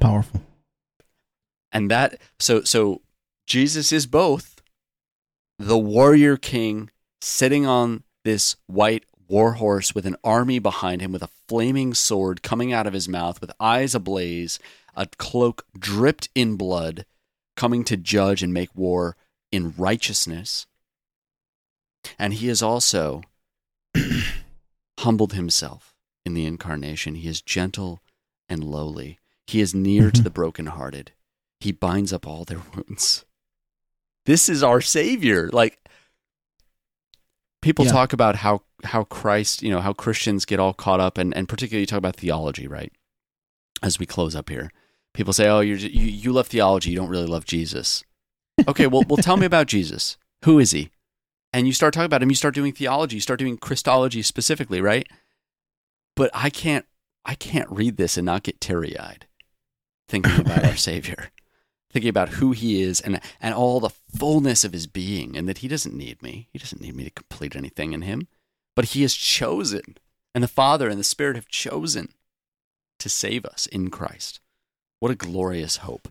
S7: powerful.
S8: And that so so Jesus is both the warrior king sitting on this white war horse with an army behind him with a flaming sword coming out of his mouth with eyes ablaze, a cloak dripped in blood, coming to judge and make war in righteousness. And he has also [clears throat] humbled himself in the incarnation. He is gentle and lowly. He is near to
S7: Mhm.
S8: the brokenhearted. He binds up all their wounds. This is our Savior. Like people
S7: Yeah.
S8: talk about how how Christ, you know, how Christians get all caught up, and and particularly you talk about theology, right? As we close up here, people say, "Oh, you're, you you love theology. You don't really love Jesus." Okay, well, well, tell me about Jesus. Who is he? And you start talking about him. You start doing theology. You start doing Christology specifically, right? But I can't, I can't read this and not get teary eyed thinking about our [laughs] Savior, thinking about who He is and and all the fullness of His being, and that He doesn't need me. He doesn't need me to complete anything in Him, but He has chosen, and the Father and the Spirit have chosen to save us in Christ. What a glorious hope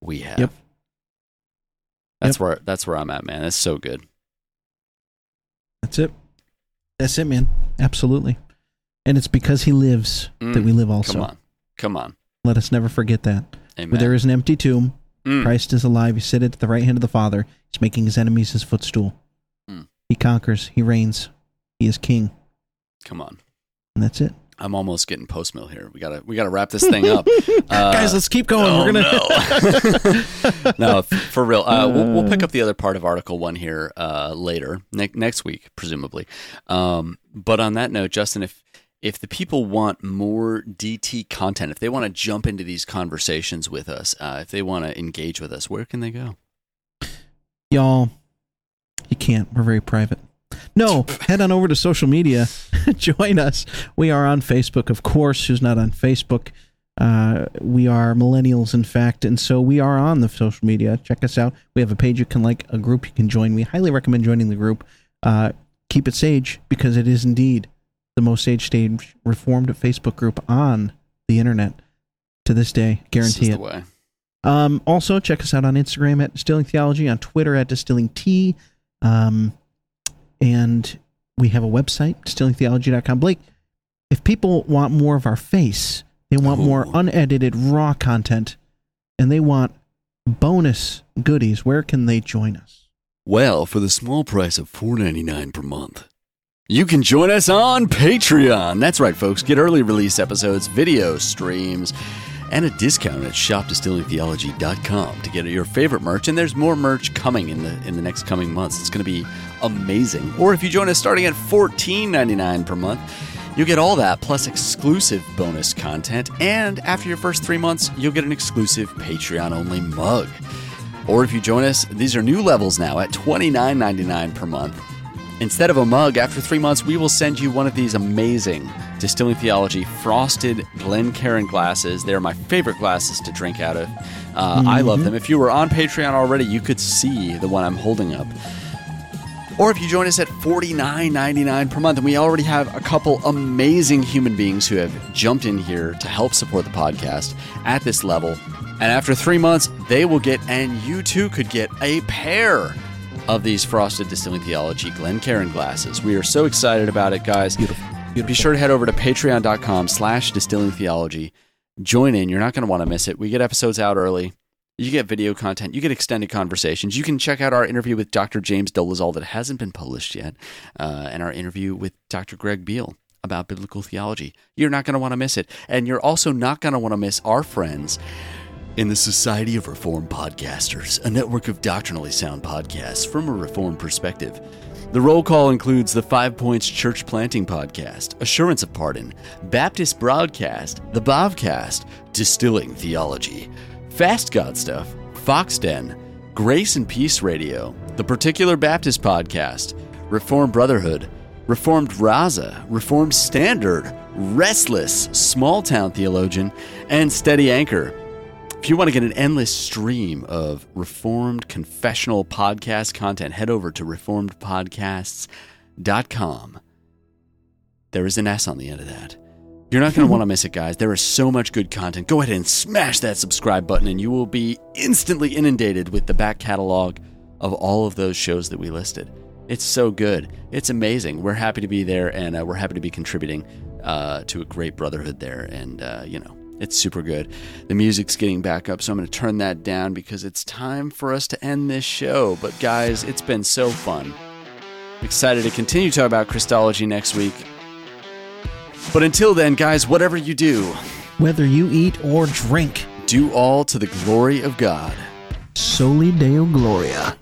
S8: we have.
S7: Yep.
S8: That's
S7: Yep.
S8: where that's where I'm at, man. That's so good.
S7: That's it. That's it, man. Absolutely. And it's because he lives that
S8: Mm,
S7: we live also.
S8: Come on, come on.
S7: Let us never forget that.
S8: Amen.
S7: Where there is an empty tomb,
S8: Mm.
S7: Christ is alive. He sitteth at the right hand of the Father. He's making his enemies his footstool.
S8: Mm.
S7: He conquers. He reigns. He is king.
S8: Come on.
S7: And that's it.
S8: I'm almost getting post mill here. We gotta we gotta wrap this thing up, [laughs] Uh,
S7: Guys, let's keep going.
S8: Oh,
S7: We're gonna
S8: no. [laughs] no, for real. Uh, we'll, we'll pick up the other part of Article One here uh, later, ne- next week, presumably. Um, but on that note, Justin, if if the people want more DT content, if they want to jump into these conversations with us, uh, if they want to engage with us, where can they go?
S7: Y'all, you can't. We're very private. No, [laughs] head on over to social media. [laughs] Join us. We are on Facebook, of course. Who's not on Facebook? Uh, we are millennials, in fact, and so we are on the social media. Check us out. We have a page you can like, a group you can join. We highly recommend joining the group. Uh, keep it sage because it is indeed the most sage stage reformed Facebook group on the internet to this day.
S8: This
S7: Guarantee
S8: the
S7: it. Um, also, check us out on Instagram at Distilling Theology, on Twitter at Distilling Tea, um, and we have a website, distillingtheology.com. Blake, if people want more of our face, they want more unedited, raw content, and they want bonus goodies, where can they join us?
S8: Well, for the small price of $4.99 per month, you can join us on Patreon. That's right, folks. Get early release episodes, video streams, and a discount at shopdistillingtheology.com to get your favorite merch. And there's more merch coming in the in the next coming months. It's going to be amazing. Or if you join us starting at $14.99 per month, you'll get all that plus exclusive bonus content. And after your first three months, you'll get an exclusive Patreon only mug. Or if you join us, these are new levels now at $29.99 per month. Instead of a mug, after three months, we will send you one of these amazing Distilling Theology frosted Glencairn glasses. They're my favorite glasses to drink out of. Uh, I love them. If you were on Patreon already, you could see the one I'm holding up. Or if you join us at $49.99 per month, and we already have a couple amazing human beings who have jumped in here to help support the podcast at this level. And after three months, they will get, and you too could get, a pair of these Frosted Distilling Theology Glen Glencairn glasses. We are so excited about it, guys.
S7: Beautiful.
S8: Be sure to head over to patreon.com slash distilling theology. Join in. You're not going to want to miss it. We get episodes out early. You get video content. You get extended conversations. You can check out our interview with Dr. James Dolezal that hasn't been published yet, uh, and our interview with Dr. Greg Beale about biblical theology. You're not going to want to miss it. And you're also not going to want to miss our friends in the Society of Reformed Podcasters, a network of doctrinally sound podcasts from a Reformed perspective. The roll call includes the Five Points Church Planting Podcast, Assurance of Pardon, Baptist Broadcast, The Bobcast, Distilling Theology, Fast God Stuff, Fox Den, Grace and Peace Radio, The Particular Baptist Podcast, Reformed Brotherhood, Reformed Raza, Reformed Standard, Restless, Small Town Theologian, and Steady Anchor. If you want to get an endless stream of Reformed confessional podcast content, head over to reformedpodcasts.com. There is an S on the end of that. You're not going to want to miss it, guys. There is so much good content. Go ahead and smash that subscribe button, and you will be instantly inundated with the back catalog of all of those shows that we listed. It's so good. It's amazing. We're happy to be there, and uh, we're happy to be contributing uh, to a great brotherhood there. And, uh, you know, it's super good. The music's getting back up, so I'm going to turn that down because it's time for us to end this show. But, guys, it's been so fun. Excited to continue talking about Christology next week. But until then, guys, whatever you do,
S7: Whether you eat or drink,
S8: do all to the glory of God.
S7: soli Deo Gloria.